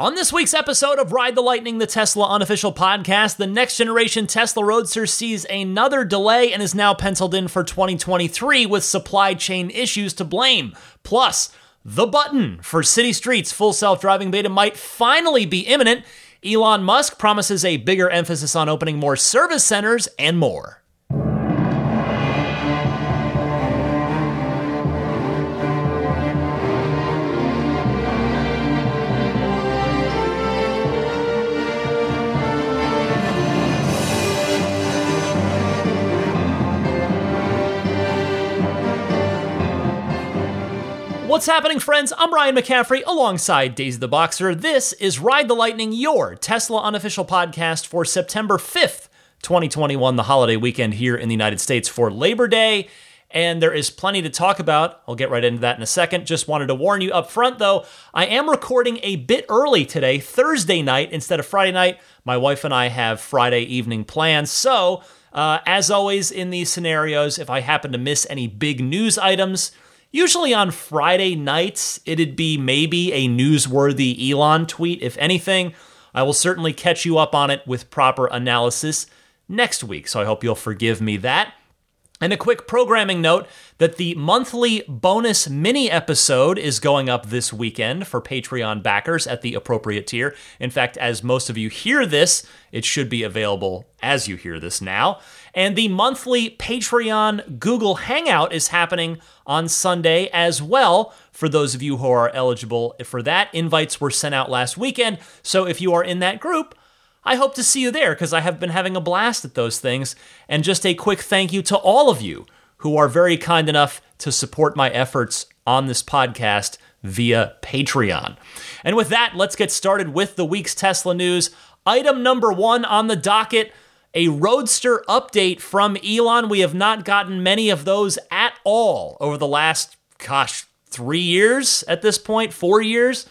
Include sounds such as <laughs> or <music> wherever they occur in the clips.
On this week's episode of Ride the Lightning, the Tesla unofficial podcast, the next generation Tesla Roadster sees another delay and is now penciled in for 2023 with supply chain issues to blame. Plus, the button for city streets full self driving beta might finally be imminent. Elon Musk promises a bigger emphasis on opening more service centers and more. What's happening, friends? I'm Ryan McCaffrey alongside Daisy the Boxer. This is Ride the Lightning, your Tesla unofficial podcast for September 5th, 2021, the holiday weekend here in the United States for Labor Day. And there is plenty to talk about. I'll get right into that in a second. Just wanted to warn you up front, though, I am recording a bit early today, Thursday night, instead of Friday night. My wife and I have Friday evening plans. So, uh, as always in these scenarios, if I happen to miss any big news items, Usually on Friday nights, it'd be maybe a newsworthy Elon tweet, if anything. I will certainly catch you up on it with proper analysis next week, so I hope you'll forgive me that. And a quick programming note that the monthly bonus mini episode is going up this weekend for Patreon backers at the appropriate tier. In fact, as most of you hear this, it should be available as you hear this now. And the monthly Patreon Google Hangout is happening on Sunday as well. For those of you who are eligible for that, invites were sent out last weekend. So if you are in that group, I hope to see you there because I have been having a blast at those things. And just a quick thank you to all of you who are very kind enough to support my efforts on this podcast via Patreon. And with that, let's get started with the week's Tesla news. Item number one on the docket a Roadster update from Elon. We have not gotten many of those at all over the last, gosh, three years at this point, four years.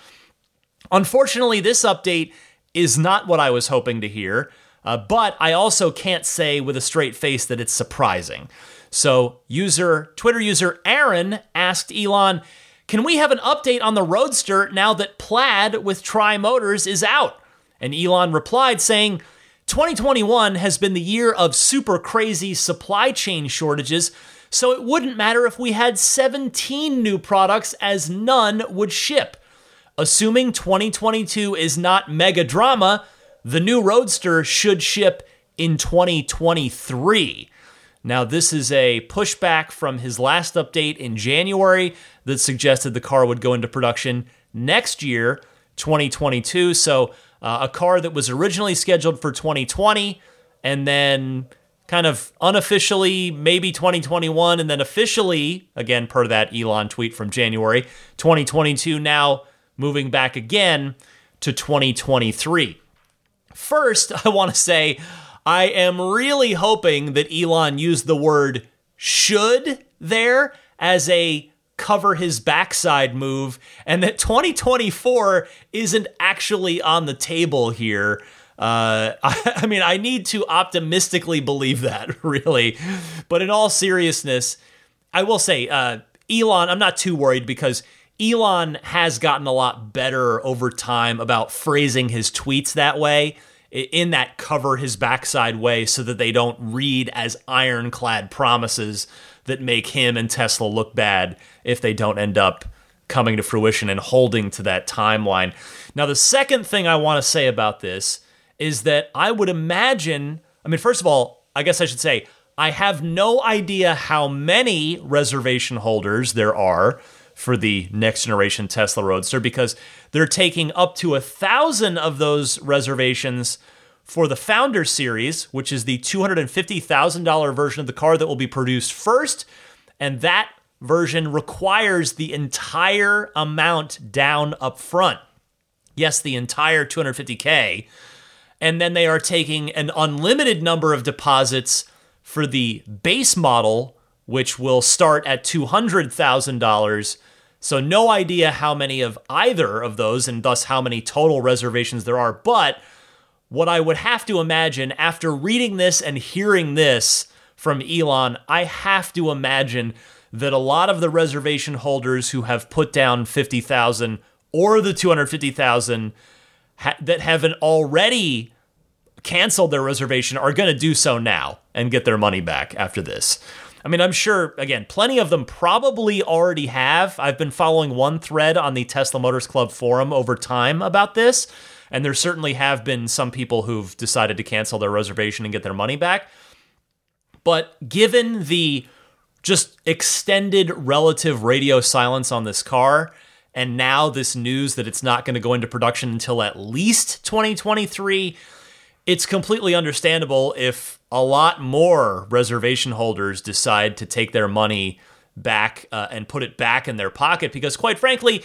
Unfortunately, this update is not what I was hoping to hear, uh, but I also can't say with a straight face that it's surprising. So, user Twitter user Aaron asked Elon, "Can we have an update on the Roadster now that Plaid with Tri Motors is out?" And Elon replied saying, 2021 has been the year of super crazy supply chain shortages, so it wouldn't matter if we had 17 new products as none would ship. Assuming 2022 is not mega drama, the new Roadster should ship in 2023. Now, this is a pushback from his last update in January that suggested the car would go into production next year, 2022. So, uh, a car that was originally scheduled for 2020 and then kind of unofficially maybe 2021 and then officially again per that Elon tweet from January 2022 now moving back again to 2023. First, <laughs> I want to say I am really hoping that Elon used the word should there as a cover his backside move and that 2024 isn't actually on the table here. Uh, I, <laughs> I mean, I need to optimistically believe that, <laughs> really. But in all seriousness, I will say, uh, Elon, I'm not too worried because Elon has gotten a lot better over time about phrasing his tweets that way, in that cover his backside way, so that they don't read as ironclad promises that make him and Tesla look bad if they don't end up coming to fruition and holding to that timeline. Now, the second thing I want to say about this is that I would imagine, I mean, first of all, I guess I should say, I have no idea how many reservation holders there are for the next generation Tesla Roadster because they're taking up to a thousand of those reservations for the Founder Series, which is the $250,000 version of the car that will be produced first. And that version requires the entire amount down up front. Yes, the entire 250K. And then they are taking an unlimited number of deposits for the base model, which will start at $200,000 so, no idea how many of either of those, and thus how many total reservations there are. But what I would have to imagine after reading this and hearing this from Elon, I have to imagine that a lot of the reservation holders who have put down 50,000 or the 250,000 ha- that haven't already canceled their reservation are going to do so now and get their money back after this. I mean, I'm sure, again, plenty of them probably already have. I've been following one thread on the Tesla Motors Club forum over time about this, and there certainly have been some people who've decided to cancel their reservation and get their money back. But given the just extended relative radio silence on this car, and now this news that it's not going to go into production until at least 2023, it's completely understandable if a lot more reservation holders decide to take their money back uh, and put it back in their pocket because, quite frankly,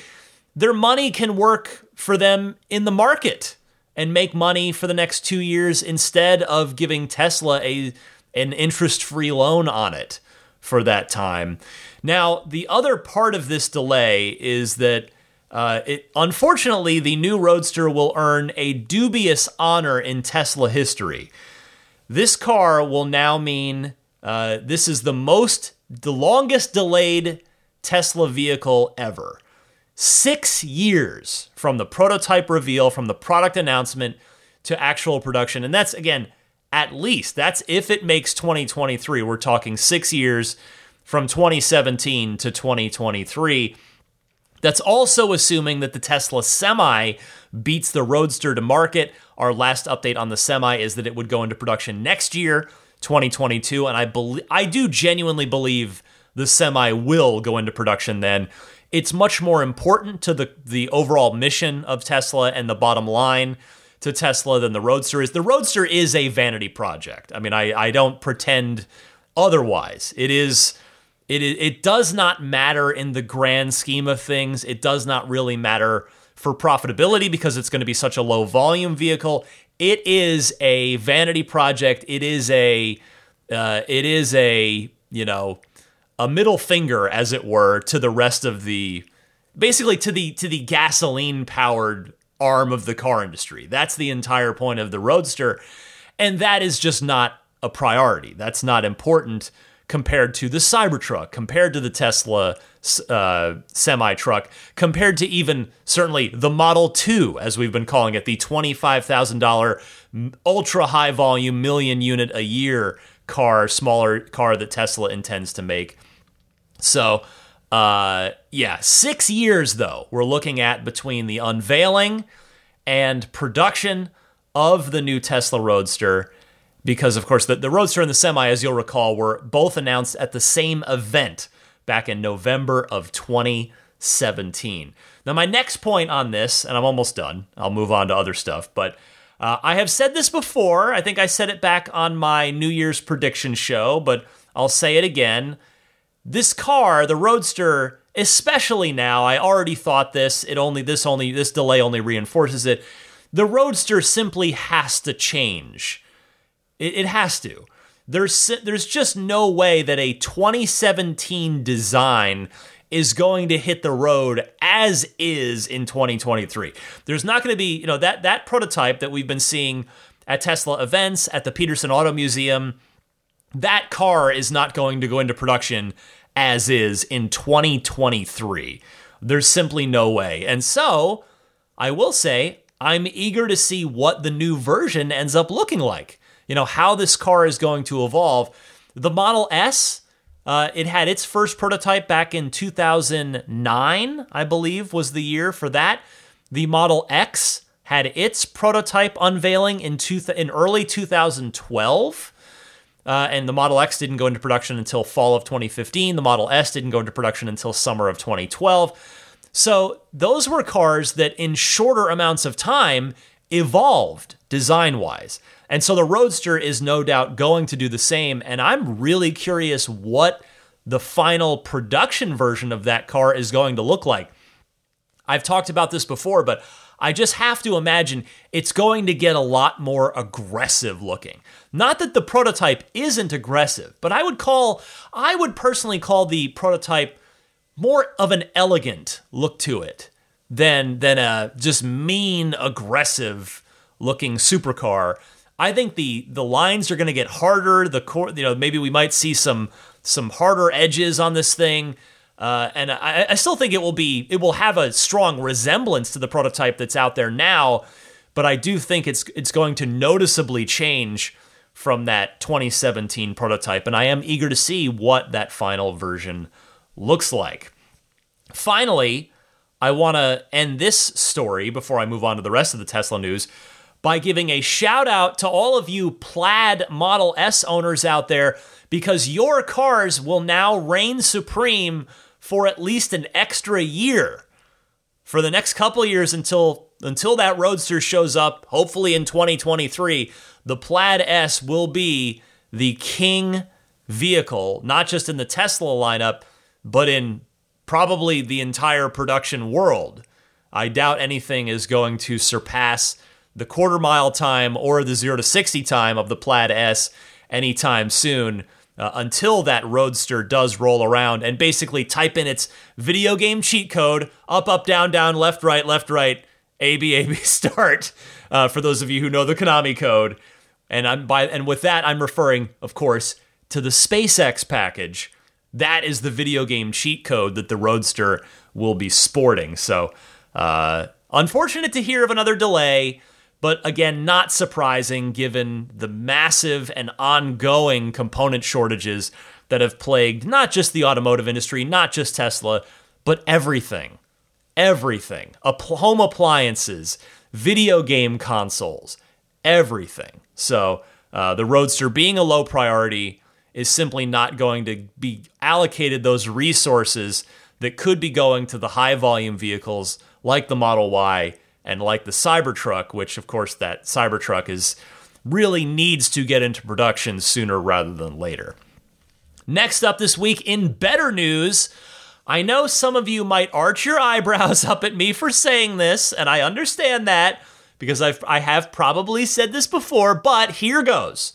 their money can work for them in the market and make money for the next two years instead of giving Tesla a an interest-free loan on it for that time. Now, the other part of this delay is that uh, it, unfortunately, the new Roadster will earn a dubious honor in Tesla history. This car will now mean uh, this is the most, the longest delayed Tesla vehicle ever. Six years from the prototype reveal, from the product announcement to actual production. And that's, again, at least. That's if it makes 2023. We're talking six years from 2017 to 2023. That's also assuming that the Tesla Semi beats the Roadster to market. Our last update on the Semi is that it would go into production next year, 2022, and I believe I do genuinely believe the Semi will go into production then. It's much more important to the the overall mission of Tesla and the bottom line to Tesla than the Roadster is. The Roadster is a vanity project. I mean, I, I don't pretend otherwise. It is it, it does not matter in the grand scheme of things. It does not really matter for profitability because it's going to be such a low volume vehicle. It is a vanity project. It is a uh, it is a you know a middle finger, as it were, to the rest of the basically to the to the gasoline powered arm of the car industry. That's the entire point of the Roadster. And that is just not a priority. That's not important compared to the Cybertruck, compared to the Tesla uh, semi truck, compared to even certainly the Model 2, as we've been calling it, the $25,000 ultra high volume, million unit a year car, smaller car that Tesla intends to make. So, uh, yeah, six years though we're looking at between the unveiling and production of the new Tesla Roadster, because of course the, the Roadster and the Semi, as you'll recall, were both announced at the same event back in November of 2017. Now, my next point on this, and I'm almost done. I'll move on to other stuff, but. Uh, I have said this before. I think I said it back on my New Year's prediction show, but I'll say it again. This car, the Roadster, especially now, I already thought this. It only this only this delay only reinforces it. The Roadster simply has to change. It, it has to. There's there's just no way that a 2017 design is going to hit the road as is in 2023. There's not going to be, you know, that that prototype that we've been seeing at Tesla events, at the Peterson Auto Museum, that car is not going to go into production as is in 2023. There's simply no way. And so, I will say, I'm eager to see what the new version ends up looking like. You know, how this car is going to evolve. The Model S, uh, it had its first prototype back in 2009, I believe, was the year for that. The Model X had its prototype unveiling in, two th- in early 2012. Uh, and the Model X didn't go into production until fall of 2015. The Model S didn't go into production until summer of 2012. So those were cars that, in shorter amounts of time, evolved design wise. And so the Roadster is no doubt going to do the same. And I'm really curious what the final production version of that car is going to look like. I've talked about this before, but I just have to imagine it's going to get a lot more aggressive looking. Not that the prototype isn't aggressive, but I would call, I would personally call the prototype more of an elegant look to it than than a just mean aggressive looking supercar. I think the the lines are going to get harder. The core, you know, maybe we might see some some harder edges on this thing. Uh, and I, I still think it will be it will have a strong resemblance to the prototype that's out there now, but I do think it's it's going to noticeably change from that 2017 prototype, and I am eager to see what that final version looks like. Finally, I want to end this story before I move on to the rest of the Tesla news by giving a shout out to all of you plaid Model S owners out there because your cars will now reign supreme for at least an extra year. For the next couple years until until that Roadster shows up, hopefully in 2023, the Plaid S will be the king vehicle, not just in the Tesla lineup, but in probably the entire production world. I doubt anything is going to surpass the quarter mile time or the 0 to 60 time of the Plaid S anytime soon. Uh, until that roadster does roll around and basically type in its video game cheat code up, up, down, down, left, right, left, right, A, B, A, B, <laughs> start. Uh, for those of you who know the Konami code, and I'm by and with that I'm referring, of course, to the SpaceX package. That is the video game cheat code that the Roadster will be sporting. So, uh, unfortunate to hear of another delay, but again, not surprising given the massive and ongoing component shortages that have plagued not just the automotive industry, not just Tesla, but everything. Everything. home appliances, video game consoles, everything. So uh, the Roadster being a low priority is simply not going to be allocated those resources that could be going to the high volume vehicles like the Model Y and like the Cybertruck, which of course that Cybertruck is really needs to get into production sooner rather than later. Next up this week in better news, I know some of you might arch your eyebrows <laughs> up at me for saying this, and I understand that because I've, I have probably said this before, but here goes.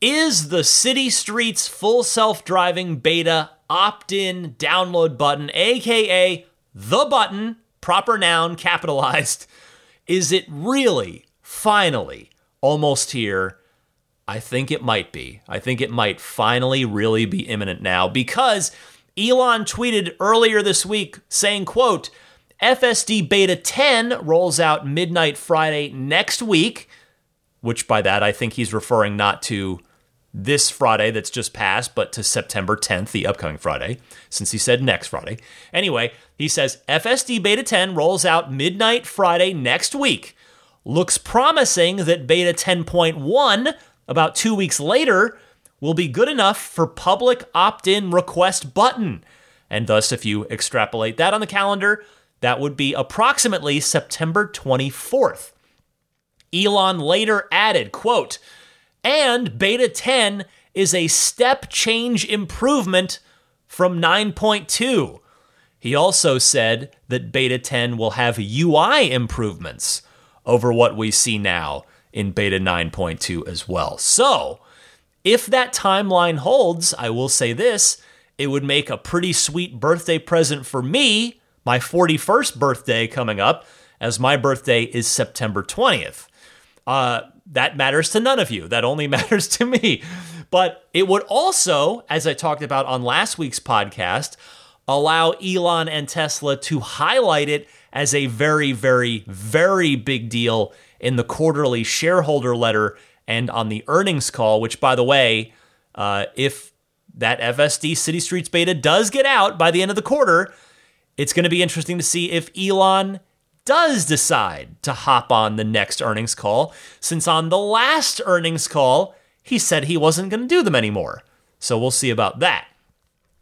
Is the City Streets full self driving beta opt in download button, aka the button, proper noun, capitalized, is it really, finally, almost here? I think it might be. I think it might finally really be imminent now because Elon tweeted earlier this week saying, quote, FSD Beta 10 rolls out midnight Friday next week, which by that I think he's referring not to this Friday that's just passed, but to September 10th, the upcoming Friday, since he said next Friday. Anyway, he says FSD Beta 10 rolls out midnight Friday next week. Looks promising that Beta 10.1, about two weeks later, will be good enough for public opt in request button. And thus, if you extrapolate that on the calendar, that would be approximately September 24th. Elon later added, quote, and beta 10 is a step change improvement from 9.2. He also said that beta 10 will have UI improvements over what we see now in beta 9.2 as well. So, if that timeline holds, I will say this it would make a pretty sweet birthday present for me my 41st birthday coming up, as my birthday is September 20th. Uh, that matters to none of you. That only <laughs> matters to me. But it would also, as I talked about on last week's podcast, allow Elon and Tesla to highlight it as a very, very, very big deal in the quarterly shareholder letter and on the earnings call, which, by the way, uh, if that FSD City Streets beta does get out by the end of the quarter, it's going to be interesting to see if Elon does decide to hop on the next earnings call, since on the last earnings call, he said he wasn't going to do them anymore. So we'll see about that.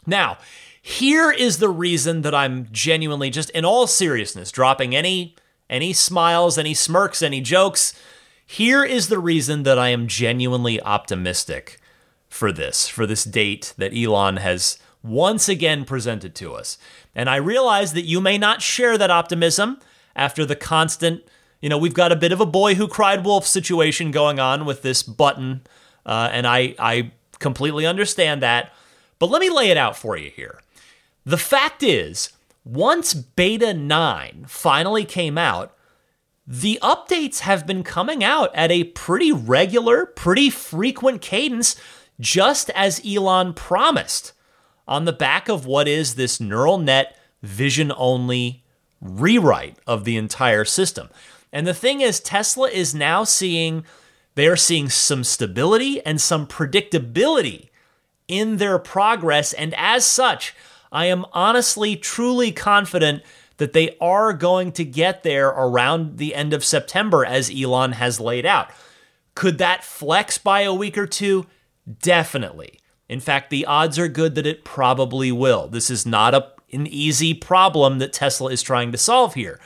Now, here is the reason that I'm genuinely just in all seriousness dropping any any smiles, any smirks, any jokes. Here is the reason that I am genuinely optimistic for this, for this date that Elon has once again presented to us. And I realize that you may not share that optimism after the constant, you know, we've got a bit of a boy who cried wolf situation going on with this button. Uh, and I, I completely understand that. But let me lay it out for you here. The fact is, once Beta 9 finally came out, the updates have been coming out at a pretty regular, pretty frequent cadence, just as Elon promised on the back of what is this neural net vision only rewrite of the entire system. And the thing is, Tesla is now seeing, they are seeing some stability and some predictability in their progress. And as such, I am honestly, truly confident that they are going to get there around the end of September, as Elon has laid out. Could that flex by a week or two? Definitely. In fact, the odds are good that it probably will. This is not a, an easy problem that Tesla is trying to solve here.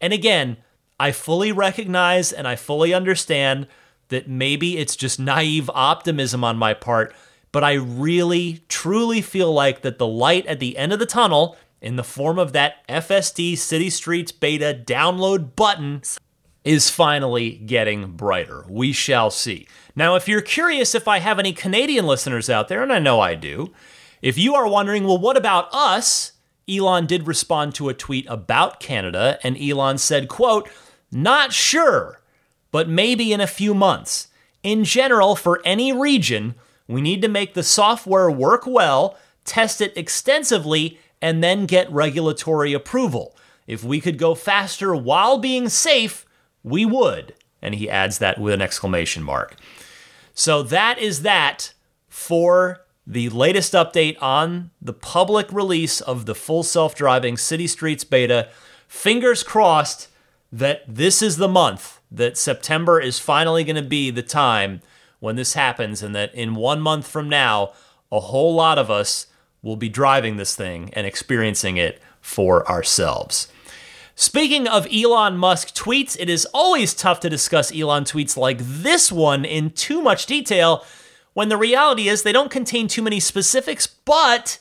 And again, I fully recognize and I fully understand that maybe it's just naive optimism on my part, but I really, truly feel like that the light at the end of the tunnel in the form of that FSD City Streets beta download button is finally getting brighter. We shall see. Now, if you're curious if I have any Canadian listeners out there, and I know I do, if you are wondering, well, what about us? Elon did respond to a tweet about Canada, and Elon said, quote, not sure, but maybe in a few months. In general, for any region, we need to make the software work well, test it extensively, and then get regulatory approval. If we could go faster while being safe, we would. And he adds that with an exclamation mark. So that is that for the latest update on the public release of the full self driving City Streets beta. Fingers crossed that this is the month, that September is finally going to be the time when this happens, and that in one month from now, a whole lot of us will be driving this thing and experiencing it for ourselves. Speaking of Elon Musk tweets, it is always tough to discuss Elon tweets like this one in too much detail when the reality is they don't contain too many specifics, but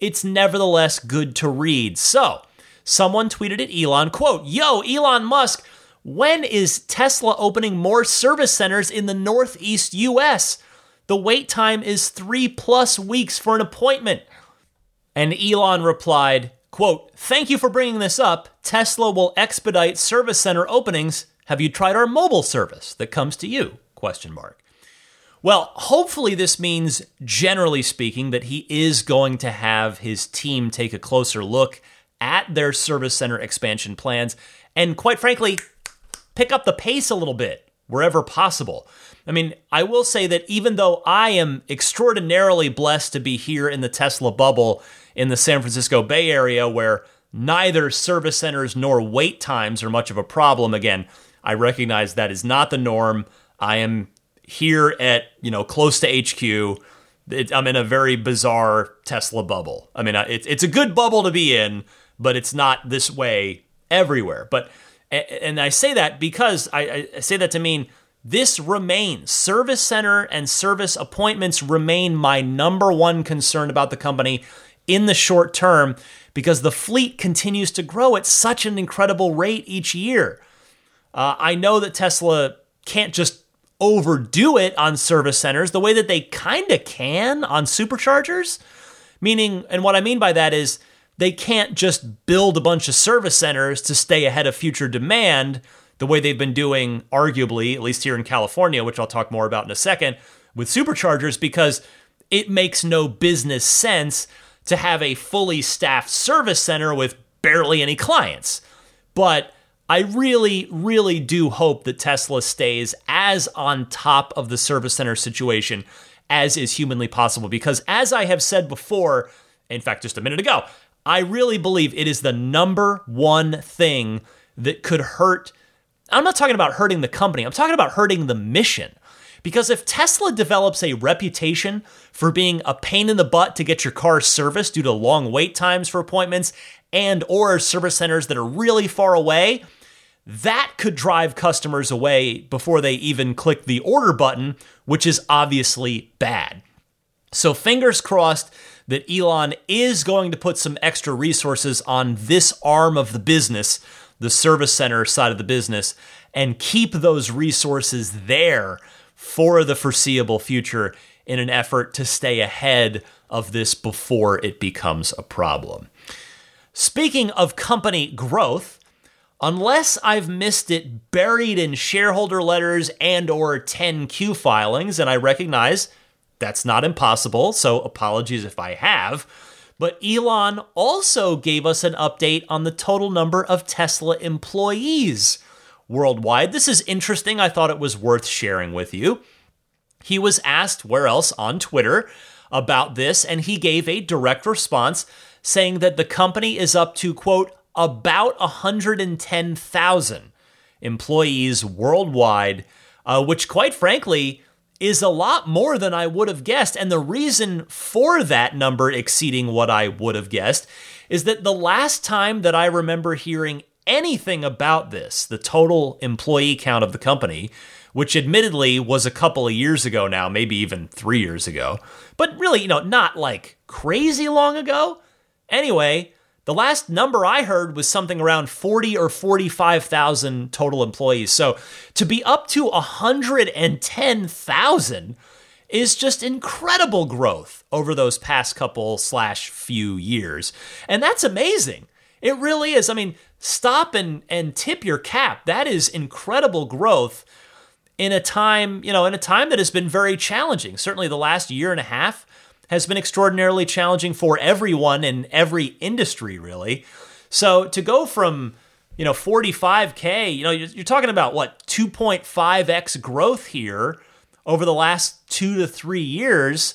it's nevertheless good to read. So, someone tweeted at Elon, quote, Yo, Elon Musk, when is Tesla opening more service centers in the Northeast US? The wait time is three plus weeks for an appointment. And Elon replied, quote, Thank you for bringing this up. Tesla will expedite service center openings. Have you tried our mobile service that comes to you? Question mark. Well, hopefully this means, generally speaking, that he is going to have his team take a closer look at their service center expansion plans and, quite frankly, pick up the pace a little bit wherever possible. I mean, I will say that even though I am extraordinarily blessed to be here in the Tesla bubble in the San Francisco Bay Area where neither service centers nor wait times are much of a problem. Again, I recognize that is not the norm. I am here at, you know, close to HQ. It, I'm in a very bizarre Tesla bubble. I mean, it's it's a good bubble to be in, but it's not this way everywhere. But and I say that because I, I say that to mean this remains service center and service appointments remain my number one concern about the company in the short term because the fleet continues to grow at such an incredible rate each year. Uh, I know that Tesla can't just overdo it on service centers the way that they kind of can on superchargers. Meaning, and what I mean by that is they can't just build a bunch of service centers to stay ahead of future demand the way they've been doing, arguably, at least here in California, which I'll talk more about in a second, with superchargers, because it makes no business sense to have a fully staffed service center with barely any clients. But I really, really do hope that Tesla stays as on top of the service center situation as is humanly possible. Because as I have said before, in fact, just a minute ago, I really believe it is the number one thing that could hurt. I'm not talking about hurting the company, I'm talking about hurting the mission. Because if Tesla develops a reputation for being a pain in the butt to get your car serviced due to long wait times for appointments and or service centers that are really far away, that could drive customers away before they even click the order button, which is obviously bad. So fingers crossed that Elon is going to put some extra resources on this arm of the business, the service center side of the business, and keep those resources there for the foreseeable future in an effort to stay ahead of this before it becomes a problem. Speaking of company growth, unless I've missed it buried in shareholder letters and or 10Q filings and I recognize that's not impossible, so apologies if I have. But Elon also gave us an update on the total number of Tesla employees worldwide. This is interesting. I thought it was worth sharing with you. He was asked where else on Twitter about this, and he gave a direct response saying that the company is up to, quote, about 110,000 employees worldwide, uh, which, quite frankly, is a lot more than I would have guessed. And the reason for that number exceeding what I would have guessed is that the last time that I remember hearing anything about this, the total employee count of the company, which admittedly was a couple of years ago now, maybe even three years ago, but really, you know, not like crazy long ago. Anyway, the last number I heard was something around 40 or 45,000 total employees. So to be up to 110,000 is just incredible growth over those past couple slash few years. And that's amazing. It really is. I mean, stop and, and tip your cap. That is incredible growth in a time, you know, in a time that has been very challenging. Certainly the last year and a half has been extraordinarily challenging for everyone in every industry, really. So to go from, you know, 45K, you know, you're, you're talking about what, 2.5x growth here over the last two to three years.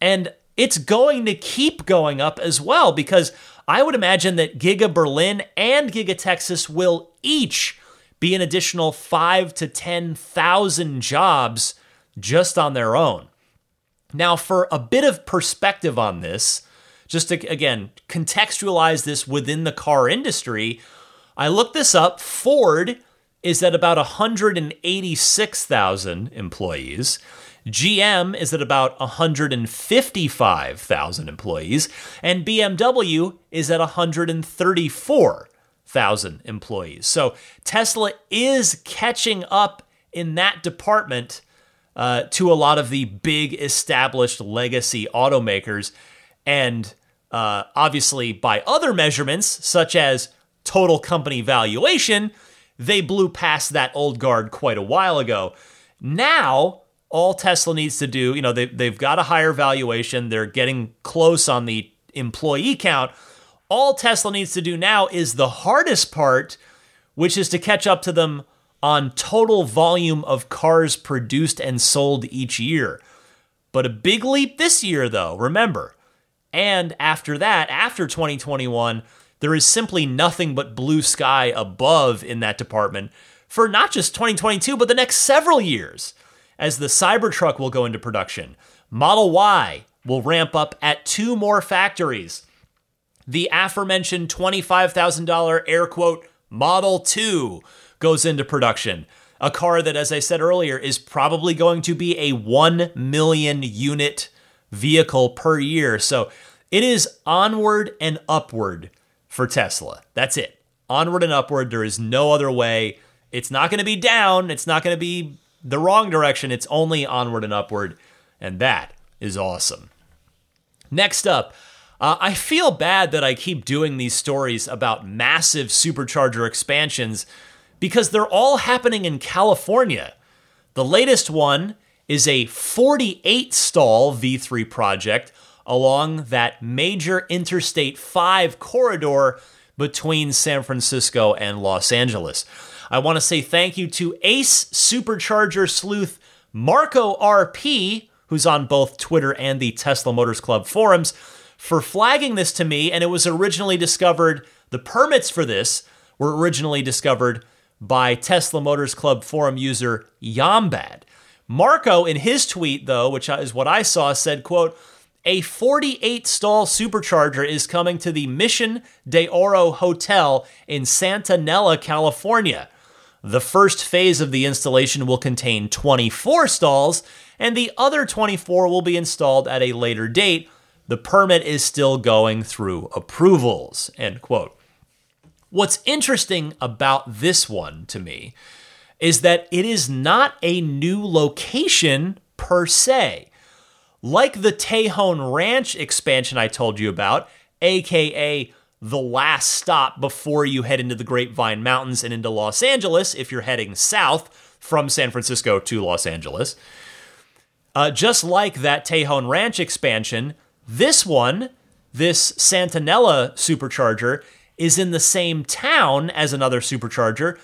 And it's going to keep going up as well because I would imagine that Giga Berlin and Giga Texas will each be an additional five to 10,000 jobs just on their own. Now, for a bit of perspective on this, just to again contextualize this within the car industry, I looked this up. Ford is at about 186,000 employees. GM is at about 155,000 employees, and BMW is at 134,000 employees. So Tesla is catching up in that department uh, to a lot of the big established legacy automakers. And uh, obviously, by other measurements, such as total company valuation, they blew past that old guard quite a while ago. Now, all Tesla needs to do, you know, they, they've got a higher valuation, they're getting close on the employee count. All Tesla needs to do now is the hardest part, which is to catch up to them on total volume of cars produced and sold each year. But a big leap this year, though, remember. And after that, after 2021, there is simply nothing but blue sky above in that department for not just 2022, but the next several years as the Cybertruck will go into production. Model Y will ramp up at two more factories. The aforementioned $25,000 air quote Model 2 goes into production. A car that, as I said earlier, is probably going to be a 1 million unit vehicle per year. So it is onward and upward for Tesla. That's it. Onward and upward. There is no other way. It's not going to be down. It's not going to be the wrong direction. It's only onward and upward. And that is awesome. Next up, uh, I feel bad that I keep doing these stories about massive supercharger expansions because they're all happening in California. The latest one is a 48 stall V3 project along that major Interstate 5 corridor between San Francisco and Los Angeles. I want to say thank you to Ace Supercharger sleuth Marco RP, who's on both Twitter and the Tesla Motors Club forums, for flagging this to me. And it was originally discovered, the permits for this were originally discovered by Tesla Motors Club forum user Yombad. Marco, in his tweet, though, which is what I saw, said, quote, a 48 stall supercharger is coming to the Mission de Oro Hotel in Santa Nella, California. The first phase of the installation will contain 24 stalls, and the other 24 will be installed at a later date. The permit is still going through approvals. End quote. What's interesting about this one to me is that it is not a new location per se. Like the Tejon Ranch expansion I told you about, aka the last stop before you head into the Grapevine Mountains and into Los Angeles if you're heading south from San Francisco to Los Angeles. Uh, just like that Tejon Ranch expansion, this one, this Santa Nella supercharger, is in the same town as another supercharger,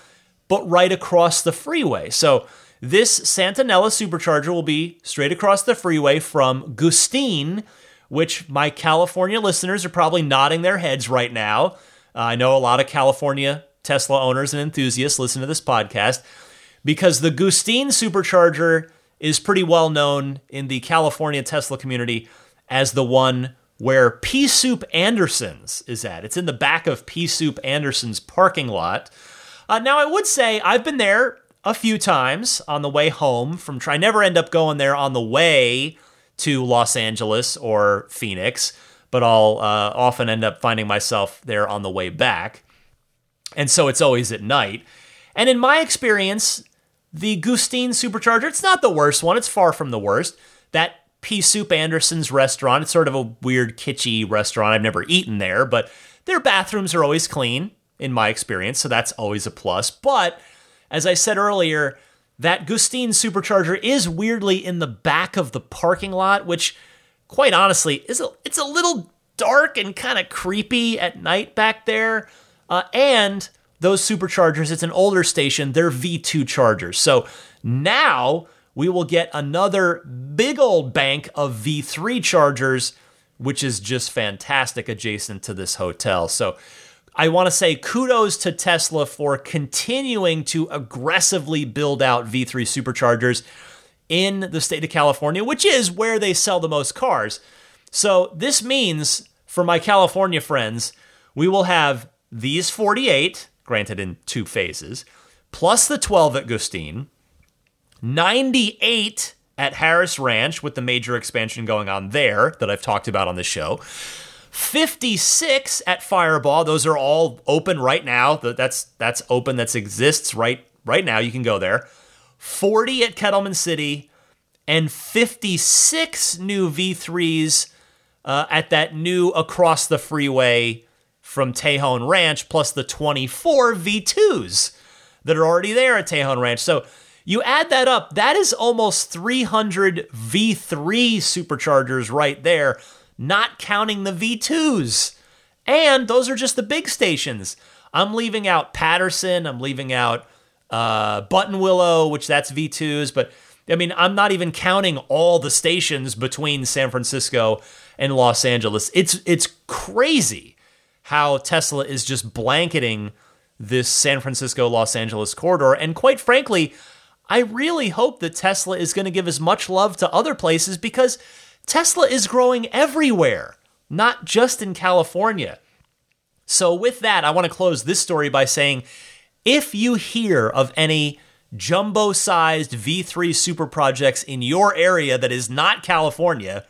but right across the freeway. So this Santa Nella supercharger will be straight across the freeway from Gustine, which my California listeners are probably nodding their heads right now. Uh, I know a lot of California Tesla owners and enthusiasts listen to this podcast because the Gustine supercharger is pretty well known in the California Tesla community as the one where Pea Soup Andersen's is at. It's in the back of Pea Soup Andersen's parking lot. Uh, now, I would say I've been there a few times on the way home from. I never end up going there on the way to Los Angeles or Phoenix, but I'll uh, often end up finding myself there on the way back. And so it's always at night. And in my experience, the Gustine Supercharger, it's not the worst one. It's far from the worst. That Pea Soup Andersen's restaurant, it's sort of a weird, kitschy restaurant. I've never eaten there, but their bathrooms are always clean, in my experience. So that's always a plus. But as I said earlier, that Gustine Supercharger is weirdly in the back of the parking lot, which, quite honestly, is a, it's a little dark and kind of creepy at night back there. Uh, and those superchargers, it's an older station, they're V2 chargers. So now we will get another big old bank of V3 chargers, which is just fantastic adjacent to this hotel. So I want to say kudos to Tesla for continuing to aggressively build out V3 superchargers in the state of California, which is where they sell the most cars. So this means for my California friends, we will have these 48 granted in two phases, plus the 12 at Gustine, 98 at Harris Ranch with the major expansion going on there that I've talked about on the show. 56 at Firebaugh. Those are all open right now. That's that's open. That exists right right now. You can go there. 40 at Kettleman City, and 56 new V3s uh, at that new across the freeway from Tejon Ranch, plus the 24 V2s that are already there at Tejon Ranch. So you add that up, that is almost 300 V3 superchargers right there, not counting the V2s. And those are just the big stations. I'm leaving out Patterson, I'm leaving out uh, Buttonwillow, which that's V2s, but I mean, I'm not even counting all the stations between San Francisco and Los Angeles. It's it's crazy how Tesla is just blanketing this San Francisco Los Angeles corridor. And quite frankly, I really hope that Tesla is going to give as much love to other places because Tesla is growing everywhere, not just in California. So, with that, I want to close this story by saying if you hear of any jumbo sized V3 super projects in your area that is not California,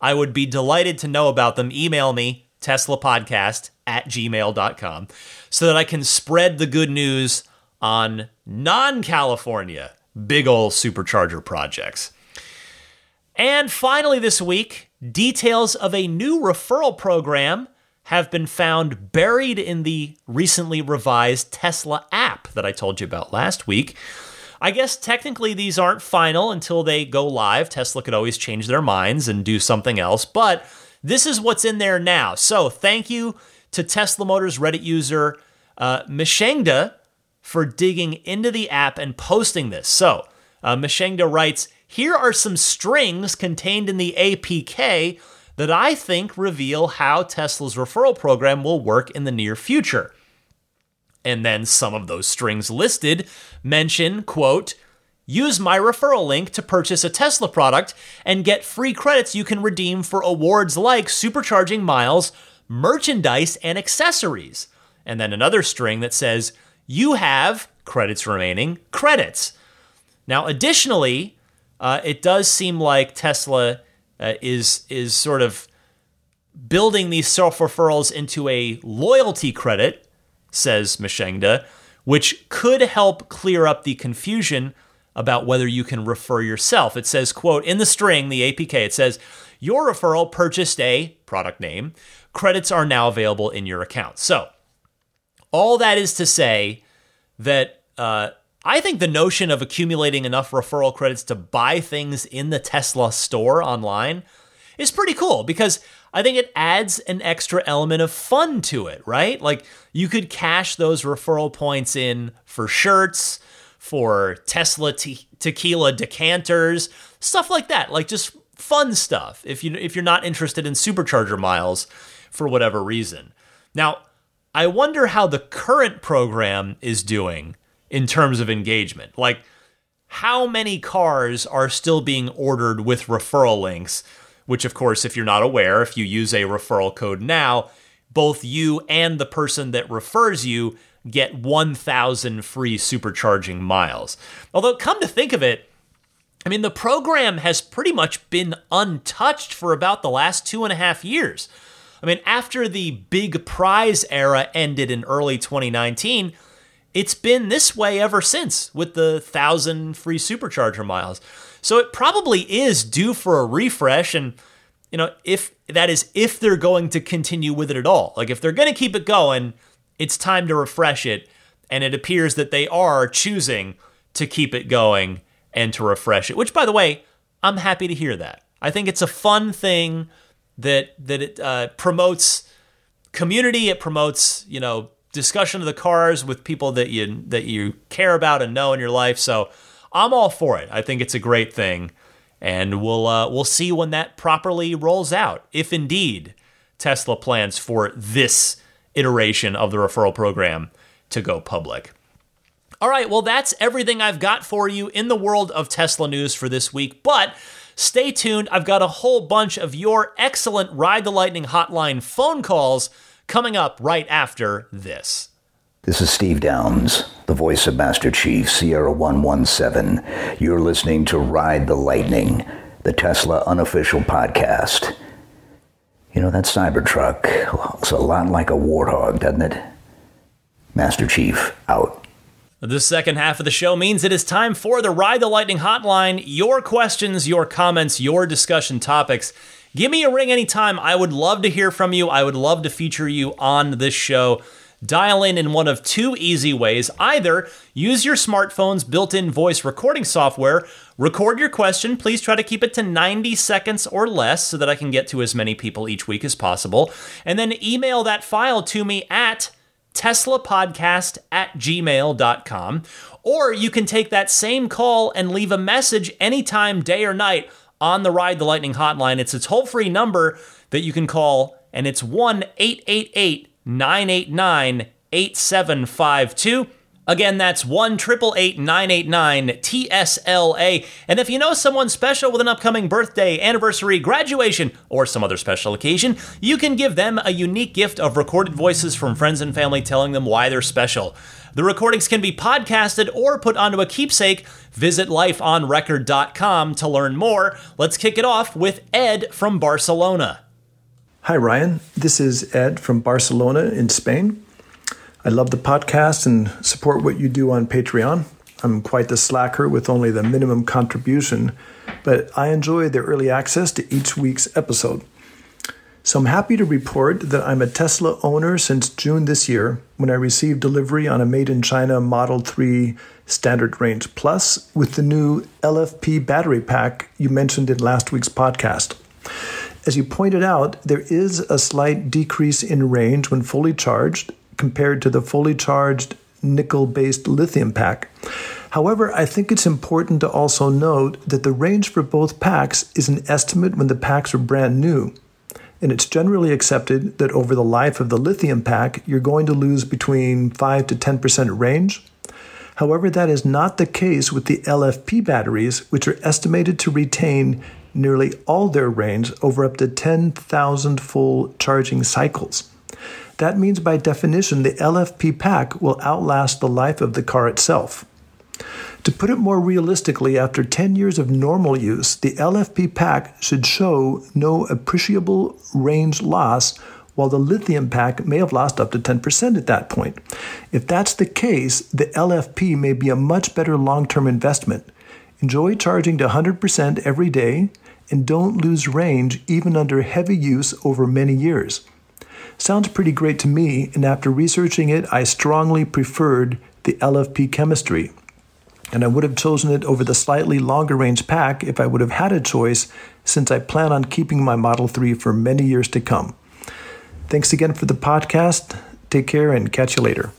I would be delighted to know about them. Email me, teslapodcast at gmail.com, so that I can spread the good news on non California big ol' supercharger projects. And finally, this week, details of a new referral program have been found buried in the recently revised Tesla app that I told you about last week. I guess technically these aren't final until they go live. Tesla could always change their minds and do something else, but this is what's in there now. So thank you to Tesla Motors Reddit user uh, Mishengda for digging into the app and posting this. So uh, writes, here are some strings contained in the APK that I think reveal how Tesla's referral program will work in the near future. And then some of those strings listed mention, quote, Use my referral link to purchase a Tesla product and get free credits you can redeem for awards like supercharging miles, merchandise, and accessories. And then another string that says, You have credits remaining, credits. Now, additionally, uh, it does seem like Tesla uh, is, is sort of building these self referrals into a loyalty credit, says Mishengda, which could help clear up the confusion about whether you can refer yourself. It says, quote, in the string, the APK, it says, your referral purchased a product name. Credits are now available in your account. So, all that is to say that uh, I think the notion of accumulating enough referral credits to buy things in the Tesla store online is pretty cool because I think it adds an extra element of fun to it, right? Like you could cash those referral points in for shirts, for Tesla te- tequila decanters, stuff like that. Like just fun stuff if you if you're not interested in supercharger miles for whatever reason. Now, I wonder how the current program is doing in terms of engagement. Like how many cars are still being ordered with referral links, which of course if you're not aware, if you use a referral code now, both you and the person that refers you get 1,000 free supercharging miles. Although, come to think of it, I mean, the program has pretty much been untouched for about the last two and a half years. I mean, after the big prize era ended in early 2019, it's been this way ever since with the thousand free supercharger miles. So it probably is due for a refresh. And, you know, if that is if they're going to continue with it at all, like if they're going to keep it going, it's time to refresh it. And it appears that they are choosing to keep it going and to refresh it, which, by the way, I'm happy to hear that. I think it's a fun thing that that it uh, promotes community. It promotes you know discussion of the cars with people that you that you care about and know in your life. So I'm all for it. I think it's a great thing, and we'll uh, we'll see when that properly rolls out, if indeed Tesla plans for this iteration of the referral program to go public. All right, well, that's everything I've got for you in the world of Tesla news for this week. But stay tuned. I've got a whole bunch of your excellent Ride the Lightning hotline phone calls coming up right after this. This is Steve Downes, the voice of Master Chief, Sierra 117. You're listening to Ride the Lightning, the Tesla unofficial podcast. You know, that Cybertruck looks a lot like a warthog, doesn't it? Master Chief, out. The second half of the show means it is time for the Ride the Lightning hotline. Your questions, your comments, your discussion topics. Give me a ring anytime. I would love to hear from you. I would love to feature you on this show. Dial in in one of two easy ways. Either use your smartphone's built in voice recording software, record your question. Please try to keep it to 90 seconds or less so that I can get to as many people each week as possible. And then email that file to me at teslapodcast at gmail.com. Or you can take that same call and leave a message anytime, day or night, on the Ride the Lightning hotline. It's a toll free number that you can call, and it's 1 888 989 8752. Again, that's 1 989 TSLA. And if you know someone special with an upcoming birthday, anniversary, graduation, or some other special occasion, you can give them a unique gift of recorded voices from friends and family telling them why they're special. The recordings can be podcasted or put onto a keepsake. Visit lifeonrecord.com to learn more. Let's kick it off with Ed from Barcelona. Hi, Ryan. This is Ed from Barcelona in Spain. I love the podcast and support what you do on Patreon. I'm quite the slacker with only the minimum contribution, but I enjoy the early access to each week's episode. So I'm happy to report that I'm a Tesla owner since June this year when I received delivery on a made in China Model 3 Standard Range Plus with the new LFP battery pack you mentioned in last week's podcast. As you pointed out, there is a slight decrease in range when fully charged compared to the fully charged nickel based lithium pack. However, I think it's important to also note that the range for both packs is an estimate when the packs are brand new. And it's generally accepted that over the life of the lithium pack, you're going to lose between 5 to 10% range. However, that is not the case with the LFP batteries, which are estimated to retain nearly all their range over up to 10,000 full charging cycles. That means, by definition, the LFP pack will outlast the life of the car itself. To put it more realistically, after 10 years of normal use, the LFP pack should show no appreciable range loss, while the lithium pack may have lost up to 10% at that point. If that's the case, the LFP may be a much better long term investment. Enjoy charging to 100% every day and don't lose range even under heavy use over many years. Sounds pretty great to me, and after researching it, I strongly preferred the LFP chemistry. and I would have chosen it over the slightly longer range pack if I would have had a choice, since I plan on keeping my Model 3 for many years to come. Thanks again for the podcast. Take care and catch you later.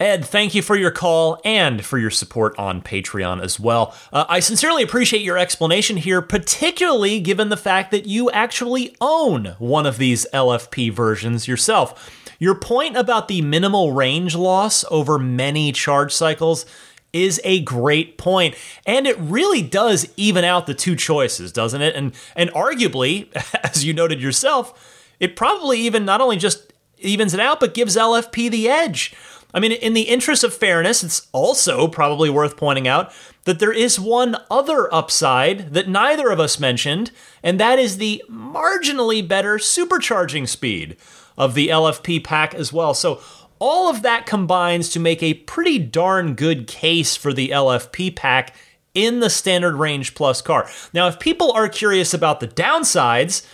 Ed, thank you for your call and for your support on Patreon as well. Uh, I sincerely appreciate your explanation here, particularly given the fact that you actually own one of these LFP versions yourself. Your point about the minimal range loss over many charge cycles is a great point and it really does even out the two choices doesn't it and and arguably <laughs> as you noted yourself it probably even not only just evens it out but gives LFP the edge I mean, in the interest of fairness, it's also probably worth pointing out that there is one other upside that neither of us mentioned, and that is the marginally better supercharging speed of the LFP pack as well. So, all of that combines to make a pretty darn good case for the LFP pack in the standard range plus car. Now, if people are curious about the downsides,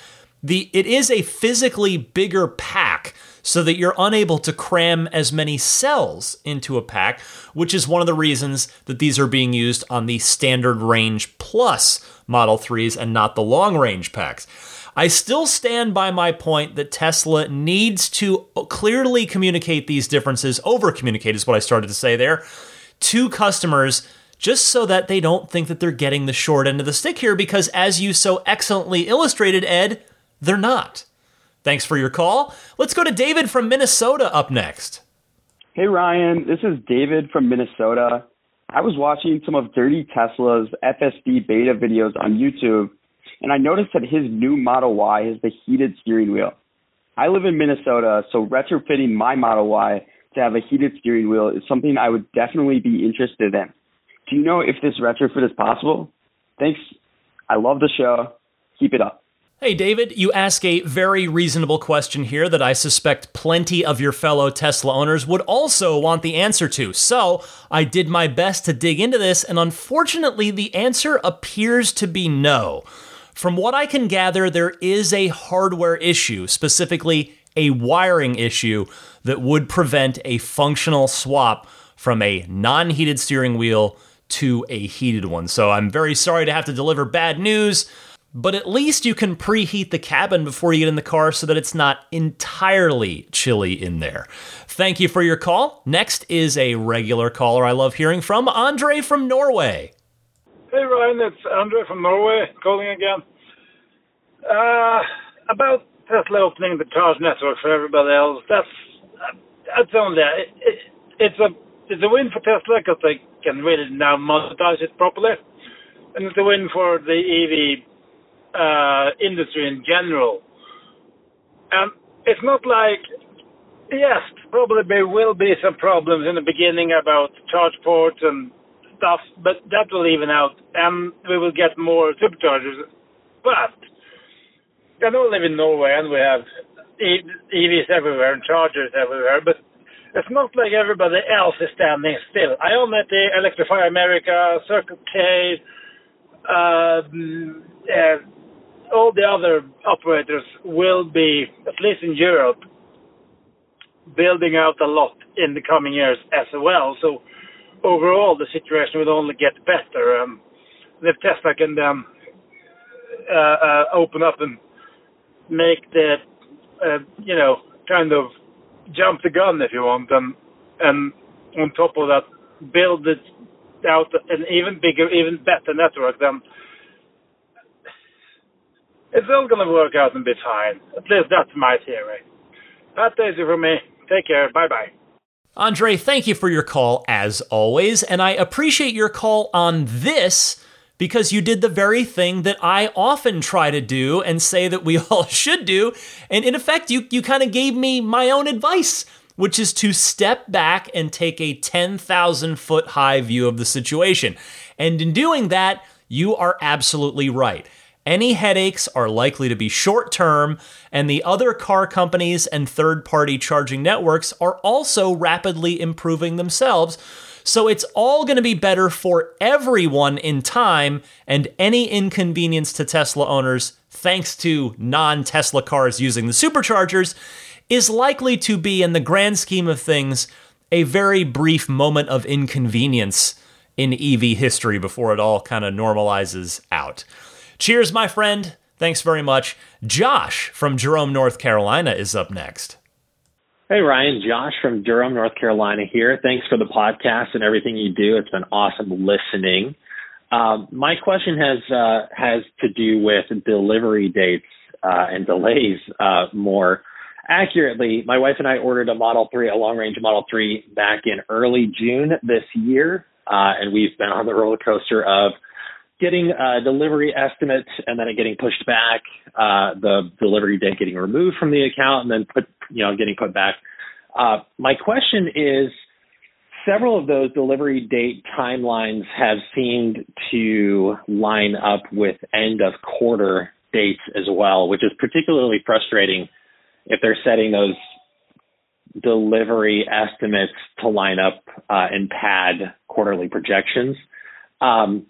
the it is a physically bigger pack so that you're unable to cram as many cells into a pack, which is one of the reasons that these are being used on the standard range plus Model 3s and not the long range packs. I still stand by my point that Tesla needs to clearly communicate these differences, over communicate is what I started to say there, to customers just so that they don't think that they're getting the short end of the stick here, because as you so excellently illustrated, Ed, they're not. Thanks for your call. Let's go to David from Minnesota up next. Hey, Ryan. This is David from Minnesota. I was watching some of Dirty Tesla's FSD beta videos on YouTube, and I noticed that his new Model Y has the heated steering wheel. I live in Minnesota, so retrofitting my Model Y to have a heated steering wheel is something I would definitely be interested in. Do you know if this retrofit is possible? Thanks. I love the show. Keep it up. Hey, David, you ask a very reasonable question here that I suspect plenty of your fellow Tesla owners would also want the answer to. So I did my best to dig into this, and unfortunately, the answer appears to be no. From what I can gather, there is a hardware issue, specifically a wiring issue, that would prevent a functional swap from a non heated steering wheel to a heated one. So I'm very sorry to have to deliver bad news but at least you can preheat the cabin before you get in the car so that it's not entirely chilly in there. Thank you for your call. Next is a regular caller I love hearing from, Andre from Norway. Hey Ryan, it's Andre from Norway calling again. Uh, about Tesla opening the charge network for everybody else, that's that's only it, it, it's a it's a win for Tesla because they can really now monetize it properly, and it's a win for the EV uh, industry in general. And it's not like, yes, probably there will be some problems in the beginning about charge ports and stuff, but that will even out and we will get more superchargers. But I don't live in Norway and we have EVs everywhere and chargers everywhere, but it's not like everybody else is standing still. Ionity Electrify America, Circle K, um, uh, all the other operators will be, at least in Europe, building out a lot in the coming years as well. So overall, the situation will only get better. Um, if Tesla can then uh, uh, open up and make the, uh, you know, kind of jump the gun, if you want, and and on top of that, build it out an even bigger, even better network, then it's all going to work out and be fine. At least that's my theory. That's easy for me. Take care. Bye bye. Andre, thank you for your call as always, and I appreciate your call on this because you did the very thing that I often try to do and say that we <laughs> all should do. And in effect, you, you kind of gave me my own advice, which is to step back and take a 10,000 foot high view of the situation. And in doing that, you are absolutely right. Any headaches are likely to be short term, and the other car companies and third party charging networks are also rapidly improving themselves. So it's all going to be better for everyone in time, and any inconvenience to Tesla owners, thanks to non Tesla cars using the superchargers, is likely to be, in the grand scheme of things, a very brief moment of inconvenience in EV history before it all kind of normalizes out. Cheers, my friend. Thanks very much. Josh from Jerome, North Carolina is up next. Hey, Ryan. Josh from Durham, North Carolina here. Thanks for the podcast and everything you do. It's been awesome listening. Um, my question has uh, has to do with delivery dates uh, and delays uh, more accurately. My wife and I ordered a Model 3, a long range Model 3, back in early June this year, uh, and we've been on the roller coaster of getting a delivery estimate and then it getting pushed back, uh, the delivery date getting removed from the account and then put, you know, getting put back. Uh, my question is several of those delivery date timelines have seemed to line up with end of quarter dates as well, which is particularly frustrating if they're setting those delivery estimates to line up uh, and pad quarterly projections. Um,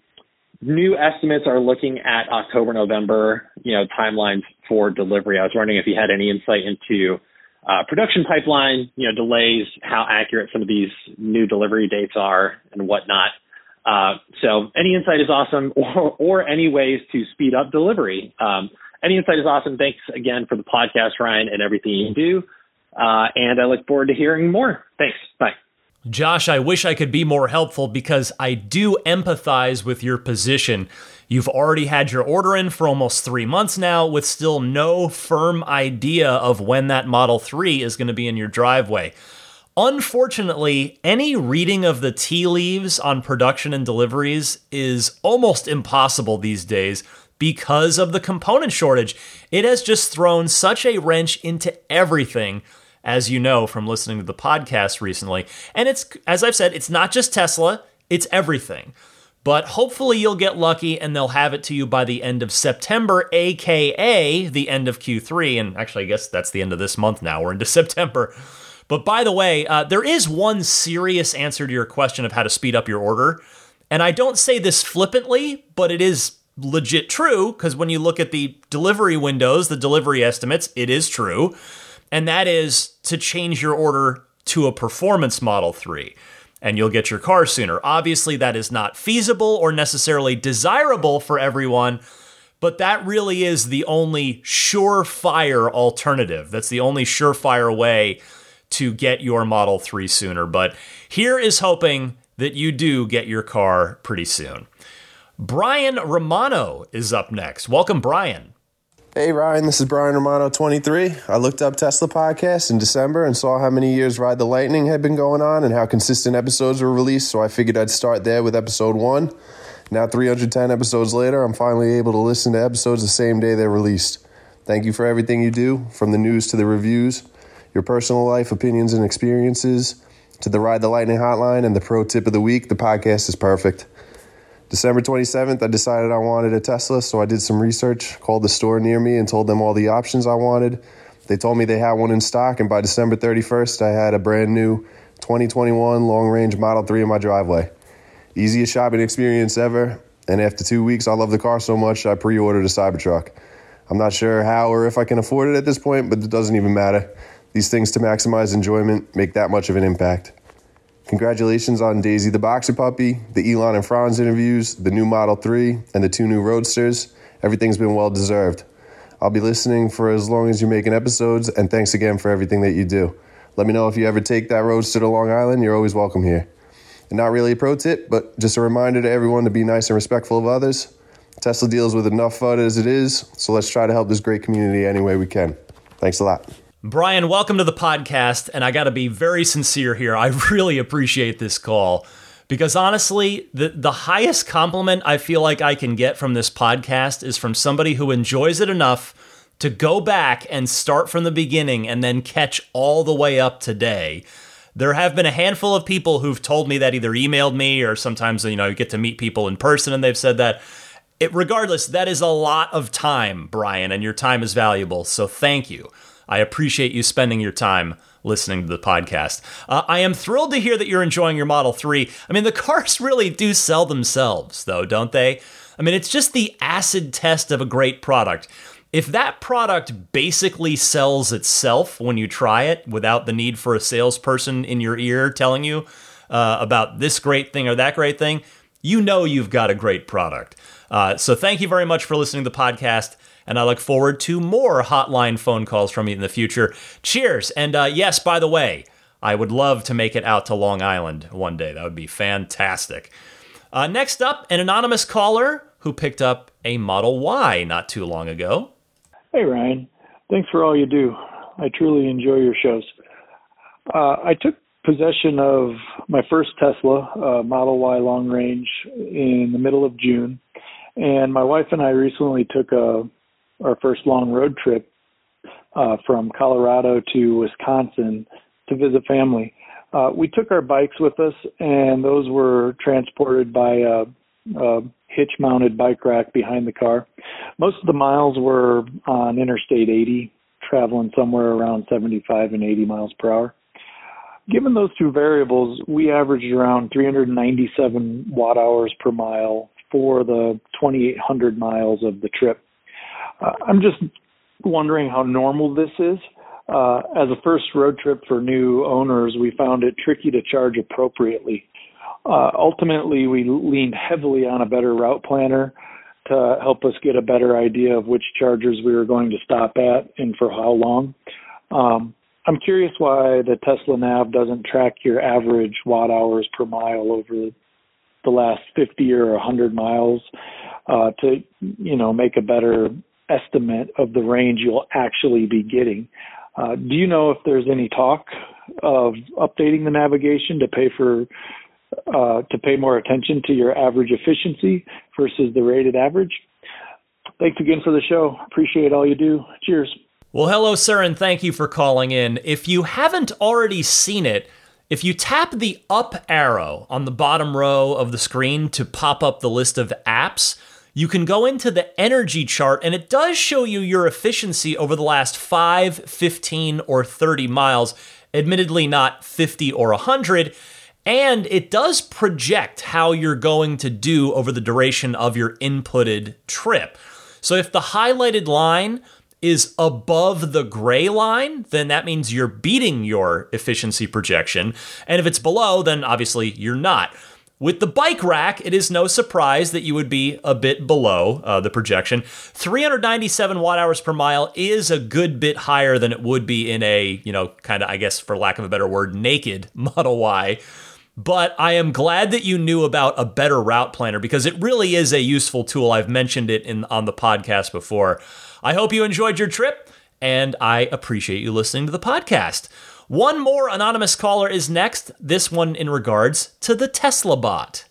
new estimates are looking at October, November, you know, timelines for delivery. I was wondering if you had any insight into uh, production pipeline, you know, delays, how accurate some of these new delivery dates are and whatnot. Uh, so any insight is awesome <laughs> or, or any ways to speed up delivery. Um, any insight is awesome. Thanks again for the podcast, Ryan, and everything you do. Uh, and I look forward to hearing more. Thanks. Bye. Josh, I wish I could be more helpful because I do empathize with your position. You've already had your order in for almost three months now, with still no firm idea of when that Model 3 is going to be in your driveway. Unfortunately, any reading of the tea leaves on production and deliveries is almost impossible these days because of the component shortage. It has just thrown such a wrench into everything, as you know from listening to the podcast recently. And it's, as I've said, it's not just Tesla, it's everything. But hopefully you'll get lucky and they'll have it to you by the end of September, aka the end of Q3. And actually, I guess that's the end of this month now. We're into <laughs> September. But by the way, uh, there is one serious answer to your question of how to speed up your order. And I don't say this flippantly, but it is legit true because when you look at the delivery windows, the delivery estimates, it is true. And that is to change your order to a performance Model 3 and you'll get your car sooner. Obviously, that is not feasible or necessarily desirable for everyone, but that really is the only surefire alternative. That's the only surefire way to get your Model 3 sooner. But here is hoping that you do get your car pretty soon. Brian Romano is up next. Welcome, Brian. Hey Ryan, this is Brian Romano, 23. I looked up Tesla podcast in December and saw how many years Ride the Lightning had been going on and how consistent episodes were released, so I figured I'd start there with episode one. Now, 310 episodes later, I'm finally able to listen to episodes the same day they're released. Thank you for everything you do, from the news to the reviews, your personal life, opinions, and experiences, to the Ride the Lightning hotline and the pro tip of the week. The podcast is perfect. December 27th, I decided I wanted a Tesla, so I did some research, called the store near me, and told them all the options I wanted. They told me they had one in stock, and by December 31st, I had a brand new 2021 long range Model 3 in my driveway. Easiest shopping experience ever, and after two weeks, I love the car so much I pre ordered a Cybertruck. I'm not sure how or if I can afford it at this point, but it doesn't even matter. These things to maximize enjoyment make that much of an impact. Congratulations on Daisy the Boxer Puppy, the Elon and Franz interviews, the new Model 3, and the two new Roadsters. Everything's been well deserved. I'll be listening for as long as you're making episodes, and thanks again for everything that you do. Let me know if you ever take that Roadster to Long Island. You're always welcome here. And not really a pro tip, but just a reminder to everyone to be nice and respectful of others. Tesla deals with enough FUD as it is, so let's try to help this great community any way we can. Thanks a lot. Brian, welcome to the podcast. And I got to be very sincere here. I <laughs> really appreciate this call because honestly, the, the highest compliment I feel like I can get from this podcast is from somebody who enjoys it enough to go back and start from the beginning and then catch all the way up today. There have been a handful of people who've told me that either emailed me or sometimes, you know, you get to meet people in person and they've said that. It, regardless, that is a lot of time, Brian, and your time is valuable. So thank you. I appreciate you spending your time listening to the podcast. Uh, I am thrilled to hear that you're enjoying your Model 3. I mean, the cars <laughs> really do sell themselves, though, don't they? I mean, it's just the acid test of a great product. If that product basically sells itself when you try it without the need for a salesperson in your ear telling you uh, about this great thing or that great thing, you know you've got a great product. Uh, so thank you very much for listening to the podcast. And I look forward to more hotline phone calls from you in the future. Cheers. And uh, yes, by the way, I would love to make it out to Long Island one day. That would be fantastic. Uh, next up, an anonymous caller who picked up a Model Y not too long ago. Hey, Ryan. Thanks for all you do. I truly enjoy your shows. Uh, I took possession of my first Tesla uh, Model Y long range in the middle of June, and my wife and I recently took a our first long road trip uh, from Colorado to Wisconsin to visit family. Uh, we took our bikes with us, and those were transported by a, a hitch mounted bike rack behind the car. Most of the miles were on Interstate 80, traveling somewhere around 75 and 80 miles per hour. Given those two variables, we averaged around 397 watt hours per mile for the 2,800 miles of the trip. Uh, I'm just wondering how normal this is. Uh, as a first road trip for new owners, we found it tricky to charge appropriately. Uh, ultimately, we leaned heavily on a better route planner to help us get a better idea of which chargers we were going to stop at and for how long. Um, I'm curious why the Tesla Nav doesn't track your average watt hours per mile over the last 50 or 100 miles uh, to, you know, make a better estimate of the range you'll actually be getting. Uh, do you know if there's any talk of updating the navigation to pay for uh, to pay more attention to your average efficiency versus the rated average? Thanks again for the show. Appreciate all you do. Cheers. Well, hello, sir, and thank you for calling in. If you haven't already seen it, if you tap the up arrow on the bottom row of the screen to pop up the list of apps, you can go into the energy chart and it does show you your efficiency over the last 5, 15, or 30 miles. Admittedly, not 50 or 100. And it does project how you're going to do over the duration of your inputted trip. So if the highlighted line is above the gray line, then that means you're beating your efficiency projection. And if it's below, then obviously you're not. With the bike rack, it is no surprise that you would be a bit below uh, the projection. 397 watt hours per mile is a good bit higher than it would be in a, you know, kind of, I guess, for lack of a better word, naked <laughs> Model Y. But I am glad that you knew about a better route planner because it really is a useful tool. I've mentioned it in on the podcast before. I hope you enjoyed your trip, and I appreciate you listening to the podcast. One more anonymous caller is next, this one in regards to the Tesla bot.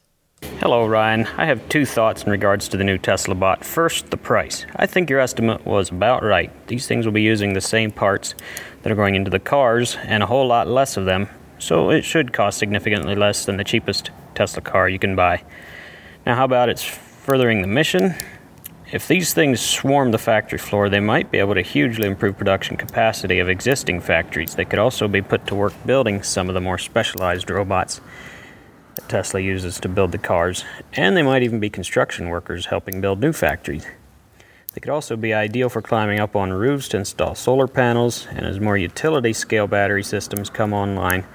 Hello, Ryan. I have two thoughts in regards to the new Tesla bot. First, the price. I think your estimate was about right. These things will be using the same parts that are going into the cars and a whole lot less of them, so it should cost significantly less than the cheapest Tesla car you can buy. Now, how about its furthering the mission? If these things swarm the factory floor, they might be able to hugely improve production capacity of existing factories. They could also be put to work building some of the more specialized robots that Tesla uses to build the cars, and they might even be construction workers helping build new factories. They could also be ideal for climbing up on roofs to install solar panels, and as more utility scale battery systems come online,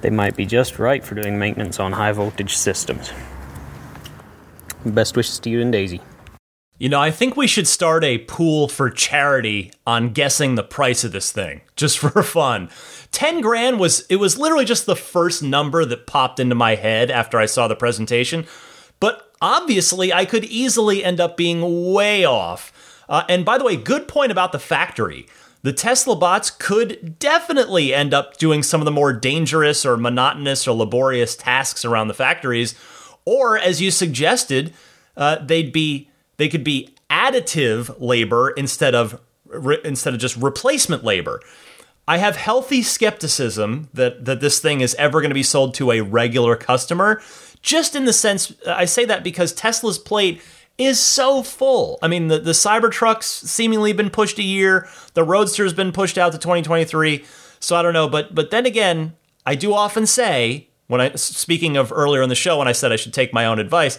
they might be just right for doing maintenance on high voltage systems. Best wishes to you and Daisy. You know, I think we should start a pool for charity on guessing the price of this thing, <laughs> just for fun. 10 grand was, it was literally just the first number that popped into my head after I saw the presentation. But obviously, I could easily end up being way off. Uh, and by the way, good point about the factory. The Tesla bots could definitely end up doing some of the more dangerous or monotonous or laborious tasks around the factories. Or, as you suggested, uh, they'd be they could be additive labor instead of re- instead of just replacement labor. I have healthy skepticism that that this thing is ever going to be sold to a regular customer. Just in the sense, I say that because Tesla's plate is so full. I mean, the, the Cybertruck's seemingly been pushed a year. The Roadster's been pushed out to 2023. So I don't know, but but then again, I do often say when I speaking of earlier in the show when I said I should take my own advice,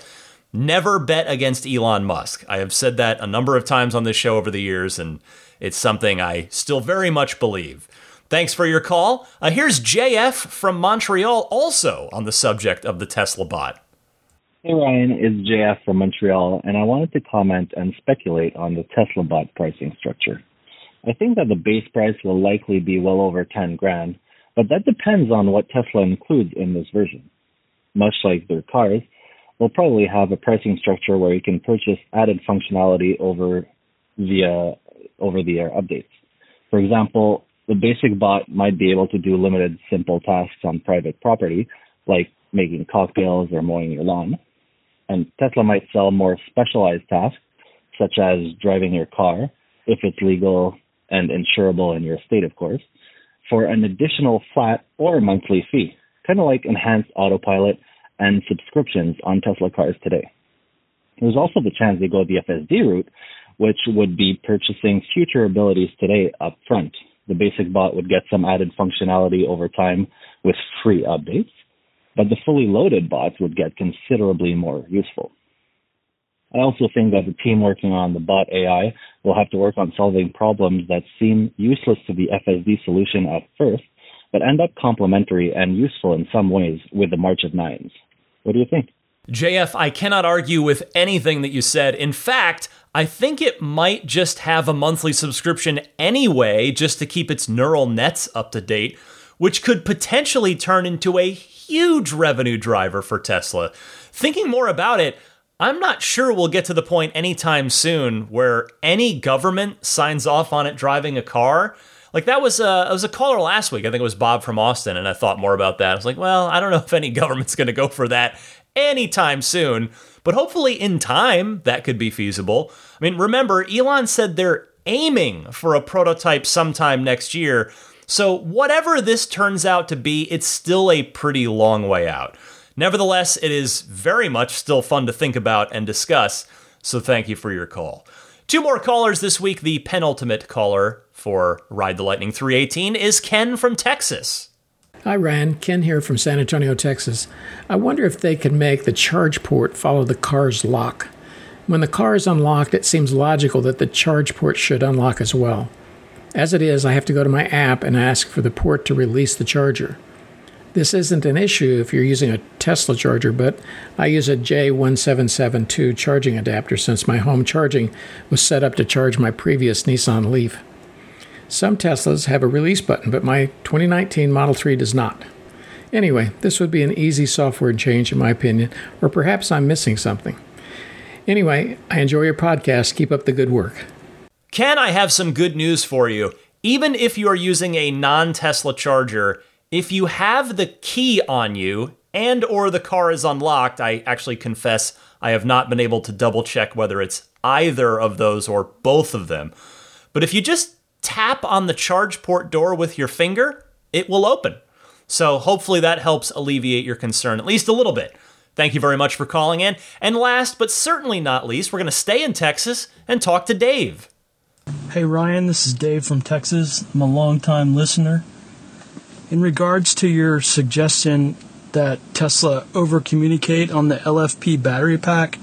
Never bet against Elon Musk. I have said that a number of times on this show over the years, and it's something I still very much believe. Thanks for your call. Uh, here's JF from Montreal, also on the subject of the Tesla bot. Hey Ryan, it's JF from Montreal, and I wanted to comment and speculate on the Tesla bot pricing structure. I think that the base price will likely be well over 10 grand, but that depends on what Tesla includes in this version. Much like their cars, they'll probably have a pricing structure where you can purchase added functionality over via over the air updates. For example, the basic bot might be able to do limited simple tasks on private property, like making cocktails or mowing your lawn. And Tesla might sell more specialized tasks, such as driving your car, if it's legal and insurable in your state, of course, for an additional flat or monthly fee, kind of like enhanced autopilot and subscriptions on Tesla cars today. There's also the chance they go the FSD route, which would be purchasing future abilities today up front. The basic bot would get some added functionality over time with free updates, but the fully loaded bots would get considerably more useful. I also think that the team working on the bot AI will have to work on solving problems that seem useless to the FSD solution at first, but end up complementary and useful in some ways with the March of Nines. What do you think? JF, I cannot argue with anything that you said. In fact, I think it might just have a monthly subscription anyway, just to keep its neural nets up to date, which could potentially turn into a huge revenue driver for Tesla. Thinking more about it, I'm not sure we'll get to the point anytime soon where any government signs off on it driving a car. Like that was a it was a caller last week. I think it was Bob from Austin, and I thought more about that. I was like, well, I don't know if any <laughs> government's going to go for that anytime soon, but hopefully in time that could be feasible. I mean, remember Elon said they're aiming for a prototype sometime next year. So whatever this turns out to be, it's still a pretty long way out. Nevertheless, it is very much still fun to think about and discuss, so thank you for your call. Two more callers this week. The penultimate caller for Ride the Lightning 318 is Ken from Texas. Hi, Ryan. Ken here from San Antonio, Texas. I wonder if they could make the charge port follow the car's lock. When the car is unlocked, it seems logical that the charge port should unlock as well. As it is, I have to go to my app and ask for the port to release the charger. This isn't an issue if you're using a Tesla charger, but I use a J1772 charging adapter since my home charging was set up to charge my previous Nissan Leaf. Some Teslas have a release button, but my 2019 Model 3 does not. Anyway, this would be an easy software change, in my opinion, or perhaps I'm missing something. Anyway, I enjoy your podcast. Keep up the good work. Ken, I have some good news for you. Even if you are using a non Tesla charger, if you have the key on you and or the car is unlocked, I actually confess I have not been able to double check whether it's either of those or both of them. But if you just tap on the charge port door with your finger, it will open. So hopefully that helps alleviate your concern at least a little bit. Thank you very much for calling in. And last but certainly not least, we're going to stay in Texas and talk to Dave. Hey Ryan, this is Dave from Texas. I'm a longtime listener. In regards to your suggestion that Tesla over communicate on the LFP battery pack,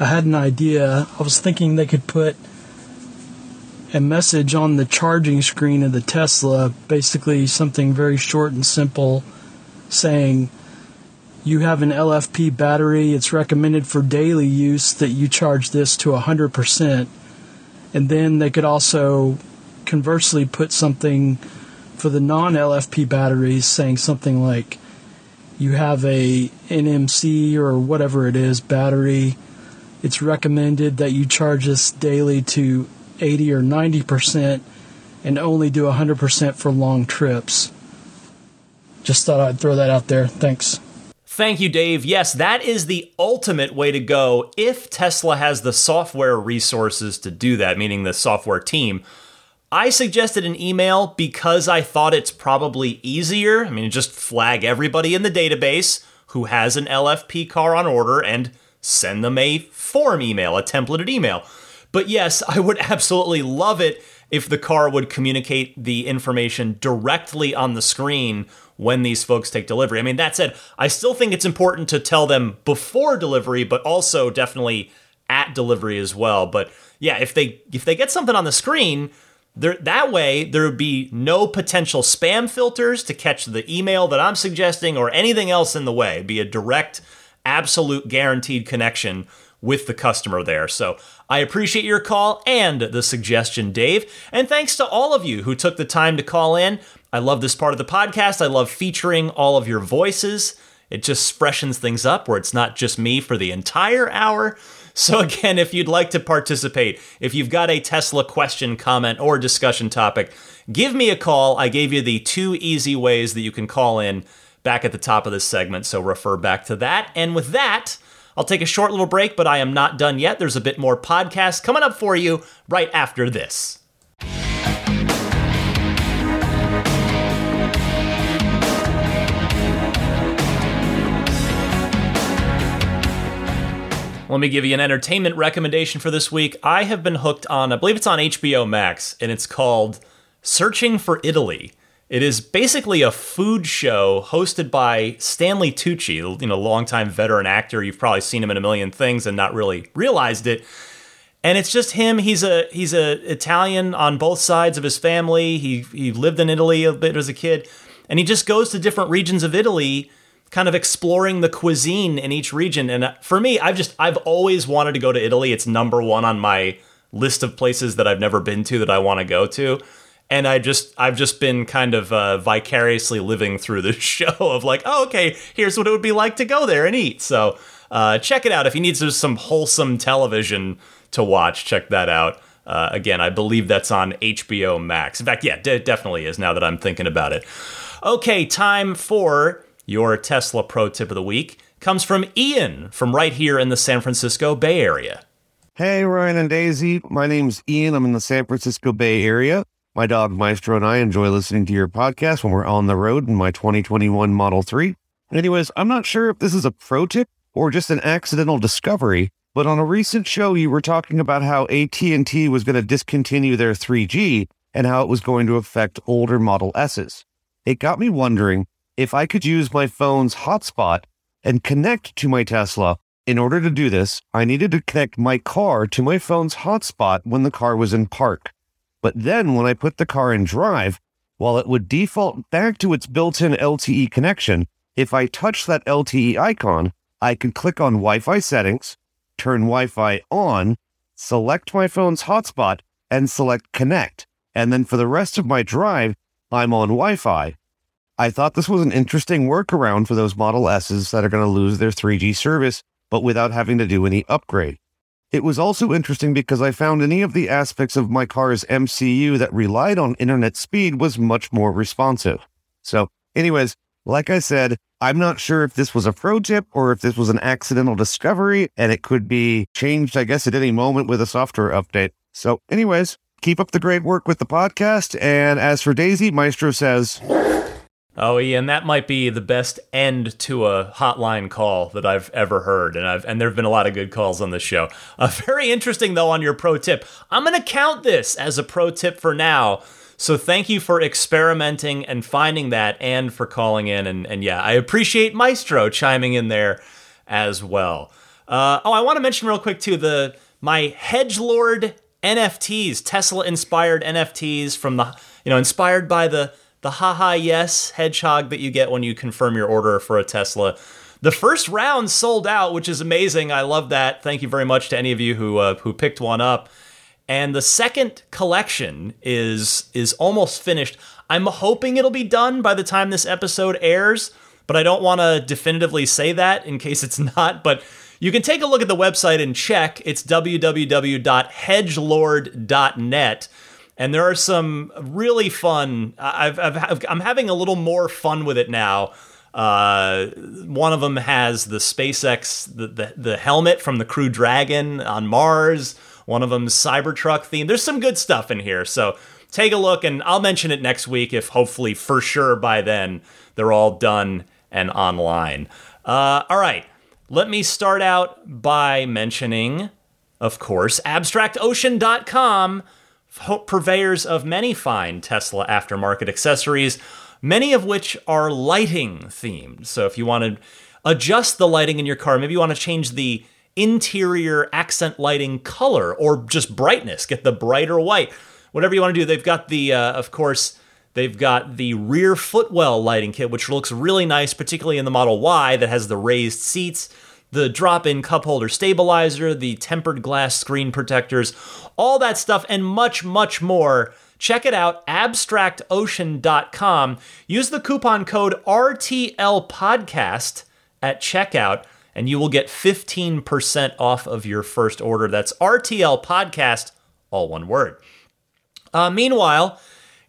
I had an idea. I was thinking they could put a message on the charging screen of the Tesla, basically something very short and simple, saying, You have an LFP battery, it's recommended for daily use that you charge this to 100%. And then they could also conversely put something for the non LFP batteries saying something like you have a NMC or whatever it is battery, it's recommended that you charge this daily to 80 or 90% and only do 100% for long trips. Just thought I'd throw that out there. Thanks. Thank you, Dave. Yes, that is the ultimate way to go if Tesla has the software resources to do that, meaning the software team. I suggested an email because I thought it's probably easier. I mean, just flag everybody in the database who has an LFP car on order and send them a form email, a templated email. But yes, <laughs> I would absolutely love it if the car would communicate the information directly on the screen when these folks take delivery. I mean, that said, I still think it's important to tell them before delivery, but also definitely at delivery as well. But yeah, if they if they get something on the screen, there, that way, there would be no potential spam filters to catch the email that I'm suggesting or anything else in the way. It'd be a direct absolute guaranteed connection with the customer there. So I appreciate your call and the suggestion, Dave. And thanks to all of you who took the time to call in. I love this part of the podcast. I love featuring all of your voices. It just freshens things up where it's not just me for the entire hour. So, <laughs> again, if you'd like to participate, if you've got a Tesla question, comment, or discussion topic, give me a call. I gave you the two easy ways that you can call in back at the top of this segment, so refer back to that. And with that, I'll take a short little break, but I am not done yet. There's a bit more podcast coming up for you right after this. Let me give you an entertainment recommendation for this week. I have been hooked on, I believe it's on HBO Max, and it's called Searching for Italy. It is basically a food show hosted by Stanley Tucci, you know, longtime veteran actor. You've probably seen him in a million things and not really realized it. And it's just him. He's a he's a Italian on both sides of his family. He he lived in Italy a bit as a kid, and he just goes to different regions of Italy kind of exploring the cuisine in each region. And uh, for me, I've just I've always wanted to go to Italy. It's number one on my list of places that I've never been to that I want to go to. And I just I've just been kind of uh, vicariously living through the <laughs> show of like, oh, okay, here's what it would be like to go there and eat. So uh, check it out if you need some wholesome television to watch. Check that out. Uh, again, I believe that's on HBO Max. In fact, yeah, d- definitely is now that I'm thinking about it. Okay, time for your Tesla pro tip of the week comes from Ian from right here in the San Francisco Bay Area. Hey, Ryan and Daisy. My name's Ian. I'm in the San Francisco Bay Area. My dog Maestro and I enjoy listening to your podcast when we're on the road in my 2021 Model 3. Anyways, I'm not sure if this is a pro tip or just an accidental discovery, but on a recent show you were talking about how AT&T was going to discontinue their 3G and how it was going to affect older Model S's. It got me wondering if I could use my phone's hotspot and connect to my Tesla, in order to do this, I needed to connect my car to my phone's hotspot when the car was in park. But then when I put the car in drive, while it would default back to its built in LTE connection, if I touch that LTE icon, I could click on Wi Fi settings, turn Wi Fi on, select my phone's hotspot, and select connect. And then for the rest of my drive, I'm on Wi Fi. I thought this was an interesting workaround for those Model S's that are going to lose their 3G service, but without having to do any upgrade. It was also interesting because I found any of the aspects of my car's MCU that relied on internet speed was much more responsive. So, anyways, like I said, I'm not sure if this was a pro tip or if this was an accidental discovery and it could be changed, I guess, at any moment with a software update. So, anyways, keep up the great work with the podcast. And as for Daisy, Maestro says, Oh, Ian, that might be the best end to a hotline call that I've ever heard, and I've and there have been a lot of good calls on this show. Uh, <laughs> very interesting though on your pro tip. I'm going to count this as a pro tip for now. So thank you for experimenting and finding that, and for calling in, and and yeah, I appreciate Maestro chiming in there as well. Uh, oh, I want to mention real quick too the my Hedge Lord NFTs, Tesla inspired NFTs from the you know inspired by the the haha yes hedgehog that you get when you confirm your order for a Tesla. The first round sold out, which is amazing. I love that. Thank you very much to any of you who uh, who picked one up. And the second collection is is almost finished. I'm hoping it'll be done by the time this episode airs, but I don't want to definitively say that in case it's <laughs> not. But you can take a look at the website and check. It's www.hedgelord.net and there are some really fun. I've, I've I'm having a little more fun with it now. Uh, one of them has the SpaceX the, the the helmet from the Crew Dragon on Mars. One of them's Cybertruck theme. There's some good stuff in here, so take a look, and I'll mention it next week if hopefully for sure by then they're all done and online. Uh, all right, let me start out by mentioning, of course, AbstractOcean.com purveyors of many fine Tesla aftermarket accessories, many of which are lighting themed. So if you want to adjust the lighting in your car, maybe you want to change the interior accent lighting color or just brightness, get the brighter white, whatever you want to do. They've got the, uh, of course, they've got the rear footwell lighting kit, which looks really nice, particularly in the Model Y that has the raised seats. The drop in cup holder stabilizer, the tempered glass screen protectors, all that stuff, and much, much more. Check it out, abstractocean.com. Use the coupon code RTLPodcast at checkout, and you will get 15% off of your first order. That's RTL Podcast, all one word. Uh, meanwhile,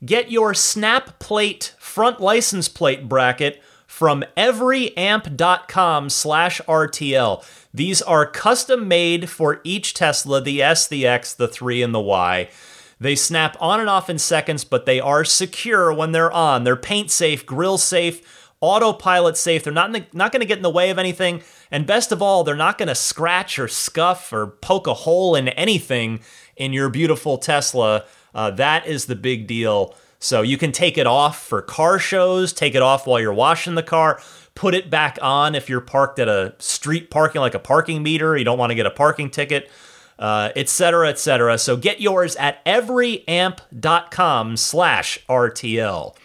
get your SnapPlate front license plate bracket from everyamp.com slash RTL. These are custom made for each Tesla, the S, the X, the 3, and the Y. They snap on and off in seconds, but they are secure when they're on. They're paint safe, grill safe, autopilot safe. They're not, the, not going to get in the way of anything. And best of all, they're not going to scratch or scuff or poke a hole in anything in your beautiful Tesla. Uh, that is the big deal. So you can take it off for car shows, take it off while you're washing the car, put it back on if you're parked at a street parking like a parking meter, you don't want to get a parking ticket, etc., uh, etc. Et so get yours at everyamp.com slash RTL.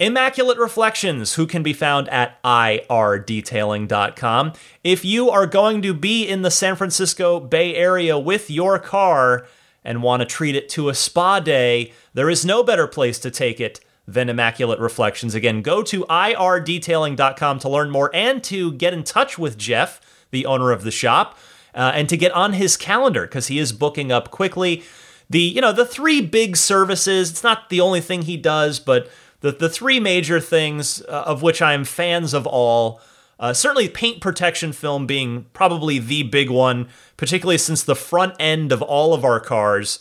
Immaculate Reflections, who can be found at irdetailing.com. If you are going to be in the San Francisco Bay Area with your car and want to treat it to a spa day, there is no better place to take it than Immaculate Reflections. Again, go to irdetailing.com to learn more and to get in touch with Jeff, the owner of the shop, uh, and to get on his calendar because he is booking up quickly. The you know the three big services. It's not the only thing he does, but the the three major things uh, of which I am fans of all. Uh, certainly, paint protection film being probably the big one, particularly since the front end of all of our cars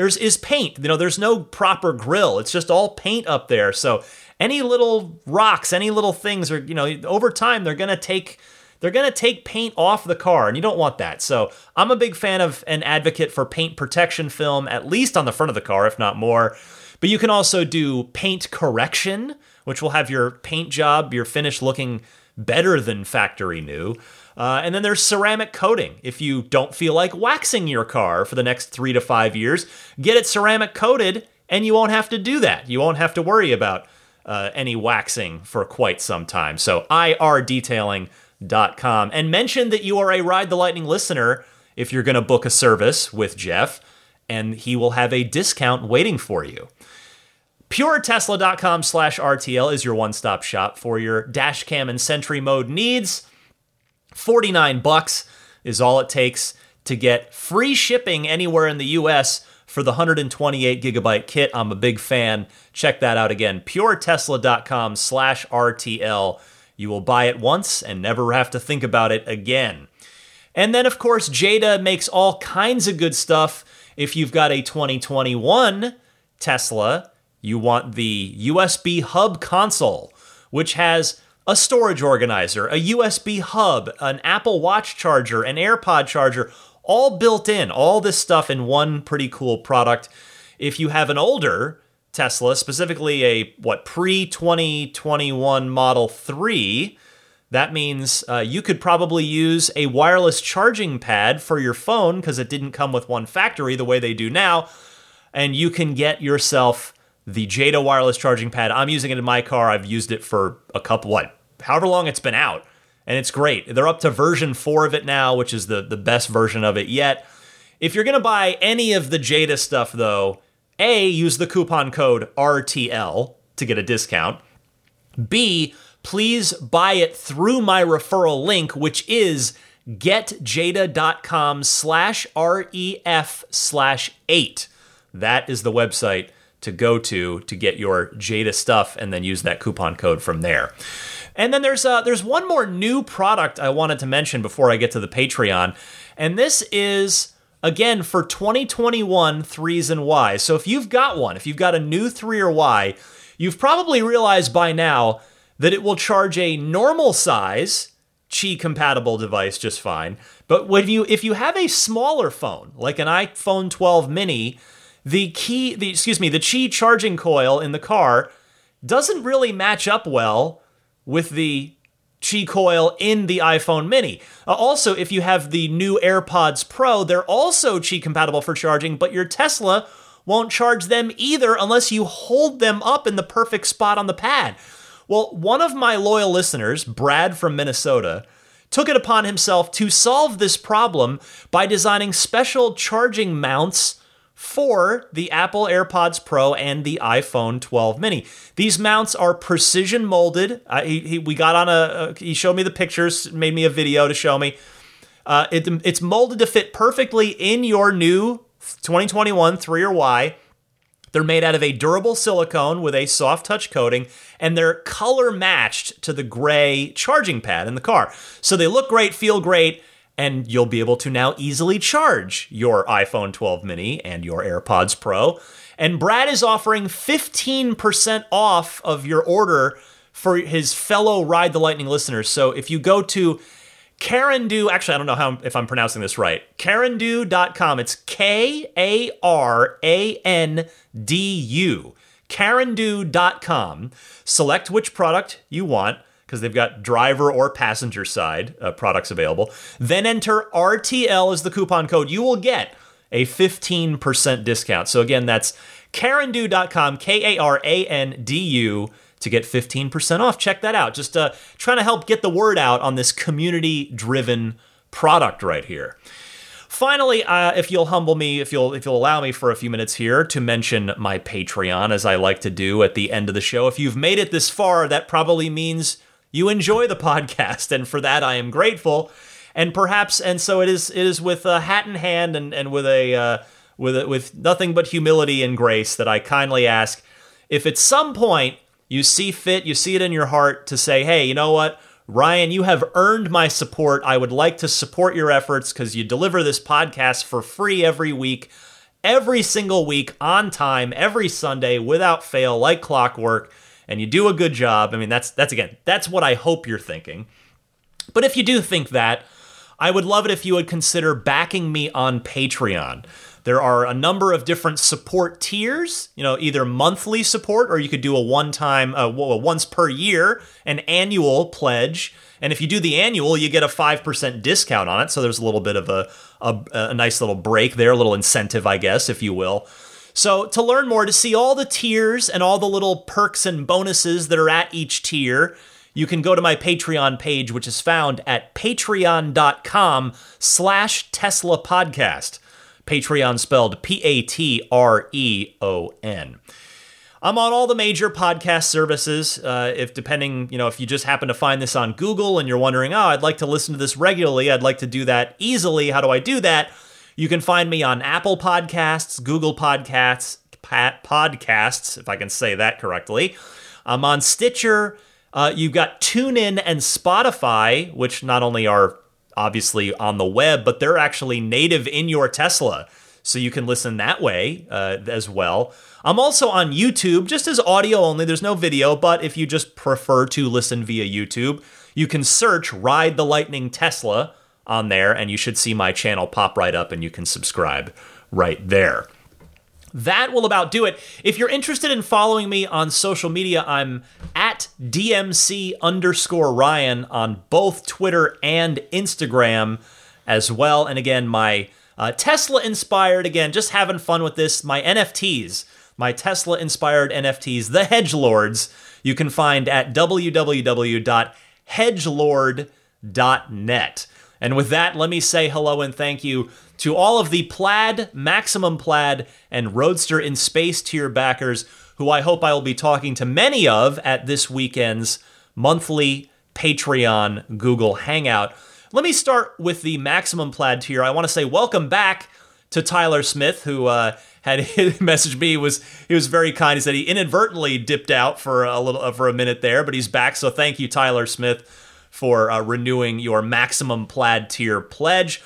there's is paint. You know, there's no proper grill. It's just all paint up there. So any little rocks, any little things are, you know, over time they're gonna take they're gonna take paint off the car, and you don't want that. So I'm a big fan of an advocate for paint protection film, at least on the front of the car, if not more. But you can also do paint correction, which will have your paint job, your finish looking better than factory new. Uh, and then there's ceramic coating. If you don't feel like waxing your car for the next three to five years, get it ceramic coated and you won't have to do that. You won't have to worry about uh, any waxing for quite some time. So, irdetailing.com. And mention that you are a Ride the Lightning listener if you're going to book a service with Jeff, and he will have a discount waiting for you. PureTesla.com slash RTL is your one stop shop for your dash cam and Sentry mode needs. 49 bucks is all it takes to get free shipping anywhere in the US for the 128 gigabyte kit. I'm a big fan. Check that out again. puretesla.com slash RTL. You will buy it once and never have to think about it again. And then, of course, Jeda makes all kinds of good stuff. If you've got a 2021 Tesla, you want the USB hub console, which has a storage organizer, a USB hub, an Apple Watch charger, an AirPod charger, all built in, all this stuff in one pretty cool product. If you have an older Tesla, specifically a what pre 2021 Model 3, that means uh, you could probably use a wireless charging pad for your phone because it didn't come with one factory the way they do now. And you can get yourself the Jeda wireless charging pad. I'm using it in my car. I've used it for a couple, what, however long it's been out, and it's great. They're up to version four of it now, which is the the best version of it yet. If you're gonna buy any of the Jeda stuff, though, a use the coupon code RTL to get a discount. B please buy it through my referral link, which is getjeda.com slash ref slash eight. That is the website to go to to get your Jeda stuff and then use that coupon code from there. And then there's uh, there's one more new product I wanted to mention before I get to the Patreon, and this is again for 2021 threes and Ys. So if you've got one, if you've got a new three or Y, you've probably realized by now that it will charge a normal size Qi compatible device just fine. But when you if you have a smaller phone, like an iPhone 12 mini, the key the excuse me, the Qi charging coil in the car doesn't really match up well with the Qi coil in the iPhone mini. Uh, also, if you have the new AirPods Pro, they're also Qi compatible for charging, but your Tesla won't charge them either unless you hold them up in the perfect spot on the pad. Well, one of my loyal listeners, Brad from Minnesota, took it upon himself to solve this problem by designing special charging mounts for the Apple AirPods Pro and the iPhone 12 mini. These mounts are precision molded. Uh, he, he, we got on a, he showed me the pictures, made me a video to show me. Uh, it, it's molded to fit perfectly in your new 2021 3 or Y. They're made out of a durable silicone with a soft touch coating, and they're color matched to the gray charging pad in the car. So they look great, feel great, and you'll be able to now easily charge your iPhone 12 mini and your AirPods Pro. And Brad is offering 15% off of your order for his fellow Ride the Lightning listeners. So if you go to Carandu, actually, I don't know how if I'm pronouncing this right. Carandu.com. It's K A R A N D U. Carandu.com. Select which product you want because they've got driver or passenger side uh, products available. Then enter RTL as the coupon code. You will get a 15% discount. So again, that's Carandu.com, K A R A N D U to get 15% off. Check that out. Just uh, trying to help get the word out on this community driven product right here. Finally, uh, if you'll humble me, if you'll if you'll allow me for a few minutes here to mention my Patreon, as I like to do at the end of the show. If you've made it this far, that probably means you enjoy the podcast, and for that I am grateful. And perhaps, and so it is. It is with a hat in hand and and with a uh, with a, with nothing but humility and grace that I kindly ask, if at some point you see fit, you see it in your heart to say, hey, you know what? Ryan, you have earned my support. I would like to support your efforts because you deliver this podcast for free every week, every single week, on time, every Sunday, without fail, like clockwork, and you do a good job. I mean, that's that's again, that's what I hope you're thinking. But if you do think that, I would love it if you would consider backing me on Patreon. There are a number of different support tiers, you know, either monthly support or you could do a one time, uh, once per year, an annual pledge. And if you do the annual, you get a 5% discount on it. So there's a little bit of a, a, a nice little break there, a little incentive, I guess, if you will. So, to learn more, to see all the tiers and all the little perks and bonuses that are at each tier, you can go to my Patreon page, which is found at patreon.com slash Tesla podcast. Patreon spelled P A T R E O N. I'm on all the major podcast services. Uh, if depending, you know, if you just happen to find this on Google and you're wondering, oh, I'd like to listen to this regularly, I'd like to do that easily. How do I do that? You can find me on Apple Podcasts, Google Podcasts, Pocket Casts, if I can say that correctly. I'm on Stitcher. Uh, you've got TuneIn and Spotify, which not only are obviously on the web, but they're actually native in your Tesla. So you can listen that way uh, as well. I'm also on YouTube, just as audio only. There's no video, but if you just prefer to listen via YouTube, you can search Ride the Lightning Tesla on there, and you should see my channel pop right up, and you can subscribe right there that will about do it. If you're interested in following me on social media, I'm at DMC underscore Ryan on both Twitter and Instagram as well. And again, my uh, Tesla inspired, again, just having fun with this, my NFTs, my Tesla inspired NFTs, the Hedge Lords, you can find at www.hedgelord.net. And with that, let me say hello and thank you to all of the Plaid, Maximum Plaid, and Roadster in Space tier backers, who I hope I will be talking to many of at this weekend's monthly Patreon Google Hangout. Let me start with the Maximum Plaid tier. I want to say welcome back to Tyler Smith, who uh, had <laughs> messaged me. He was he was very kind. He said he inadvertently dipped out for a little for a minute there, but he's back. So thank you, Tyler Smith, for uh, renewing your Maximum Plaid tier pledge.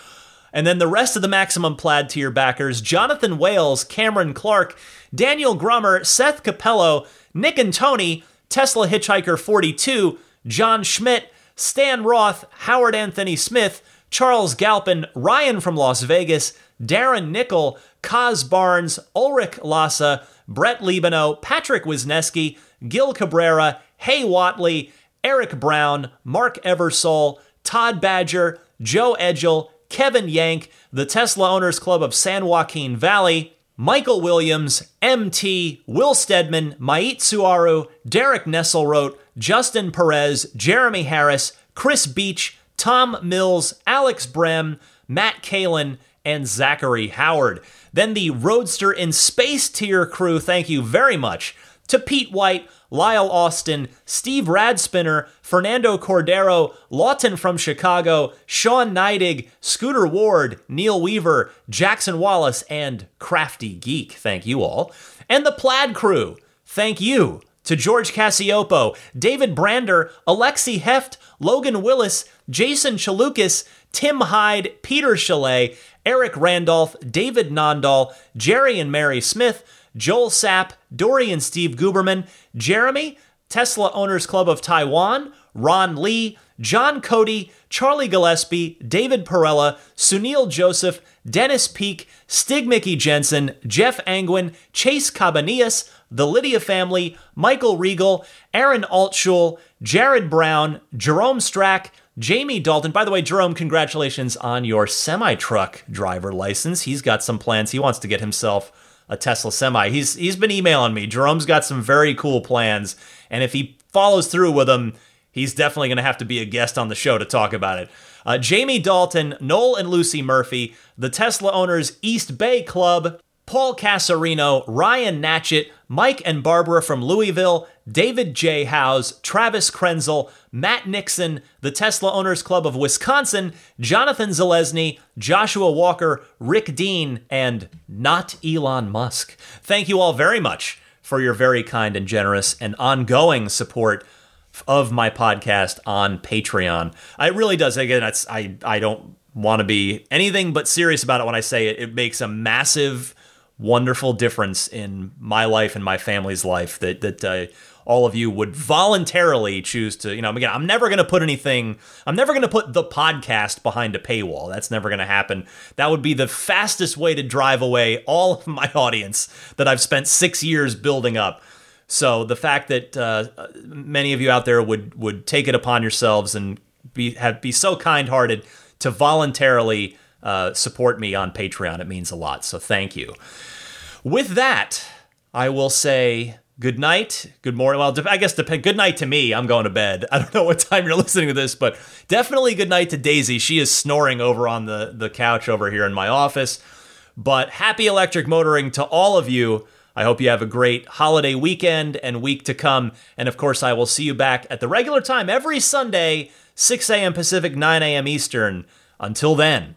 And then the rest of the Maximum Plaid tier backers Jonathan Wales, Cameron Clark, Daniel Grummer, Seth Capello, Nick and Tony, Tesla Hitchhiker 42, John Schmidt, Stan Roth, Howard Anthony Smith, Charles Galpin, Ryan from Las Vegas, Darren Nickel, Kaz Barnes, Ulrich Lassa, Brett Libano, Patrick Wisneski, Gil Cabrera, Hay Watley, Eric Brown, Mark Eversole, Todd Badger, Joe Edgel, Kevin Yank, the Tesla Owners Club of San Joaquin Valley, Michael Williams, MT, Will Stedman, Mait Suaru, Derek Nesselrote, Justin Perez, Jeremy Harris, Chris Beach, Tom Mills, Alex Brem, Matt Kalin, and Zachary Howard. Then the Roadster in Space tier crew, thank you very much to Pete White, Lyle Austin, Steve Radspinner, Fernando Cordero, Lawton from Chicago, Sean Neidig, Scooter Ward, Neil Weaver, Jackson Wallace, and Crafty Geek. Thank you all. And the Plaid crew. Thank you to George Cassiopo, David Brander, Alexi Heft, Logan Willis, Jason Chalukas, Tim Hyde, Peter Chalet, Eric Randolph, David Nondahl, Jerry and Mary Smith, Joel Sapp, Dory and Steve Guberman, Jeremy, Tesla Owners Club of Taiwan, Ron Lee, John Cody, Charlie Gillespie, David Perella, Sunil Joseph, Dennis Peak, Stig Mickey Jensen, Jeff Angwin, Chase Cabanillas, the Lydia family, Michael Regal, Aaron Altschul, Jared Brown, Jerome Strack, Jamie Dalton. By the way, Jerome, congratulations on your semi truck driver license. He's got some plans. He wants to get himself a Tesla semi. He's he's been emailing me. Jerome's got some very cool plans, and if he follows through with them, he's definitely going to have to be a guest on the show to talk about it. Uh, Jamie Dalton, Noel and Lucy Murphy, the Tesla Owners East Bay Club, Paul Casarino, Ryan Natchett, Mike and Barbara from Louisville, David J. Howes, Travis Krenzel, Matt Nixon, the Tesla Owners Club of Wisconsin, Jonathan Zalesny, Joshua Walker, Rick Dean, and not Elon Musk. Thank you all very much for your very kind and generous and ongoing support of my podcast on Patreon. It really does. Again, I I don't want to be anything but serious about it when I say it. It makes a massive wonderful difference in my life and my family's life that that uh, all of you would voluntarily choose to you know again i'm never going to put anything i'm never going to put the podcast behind a paywall. That's never going to happen. That would be the fastest way to drive away all of my audience that i've spent six years building up. So the fact that uh, many of you out there would would take it upon yourselves and be have be so kind-hearted to voluntarily uh, support me on Patreon. It means a lot. So thank you. With that, I will say good night, good morning. Well, I guess depend. Good night to me. I'm going to bed. <laughs> I don't know what time you're listening to this, but definitely good night to Daisy. She is snoring over on the the couch over here in my office. But happy electric motoring to all of you. I hope you have a great holiday weekend and week to come. And of course, I will see you back at the regular time every Sunday, 6 a.m. Pacific, 9 a.m. Eastern. Until then.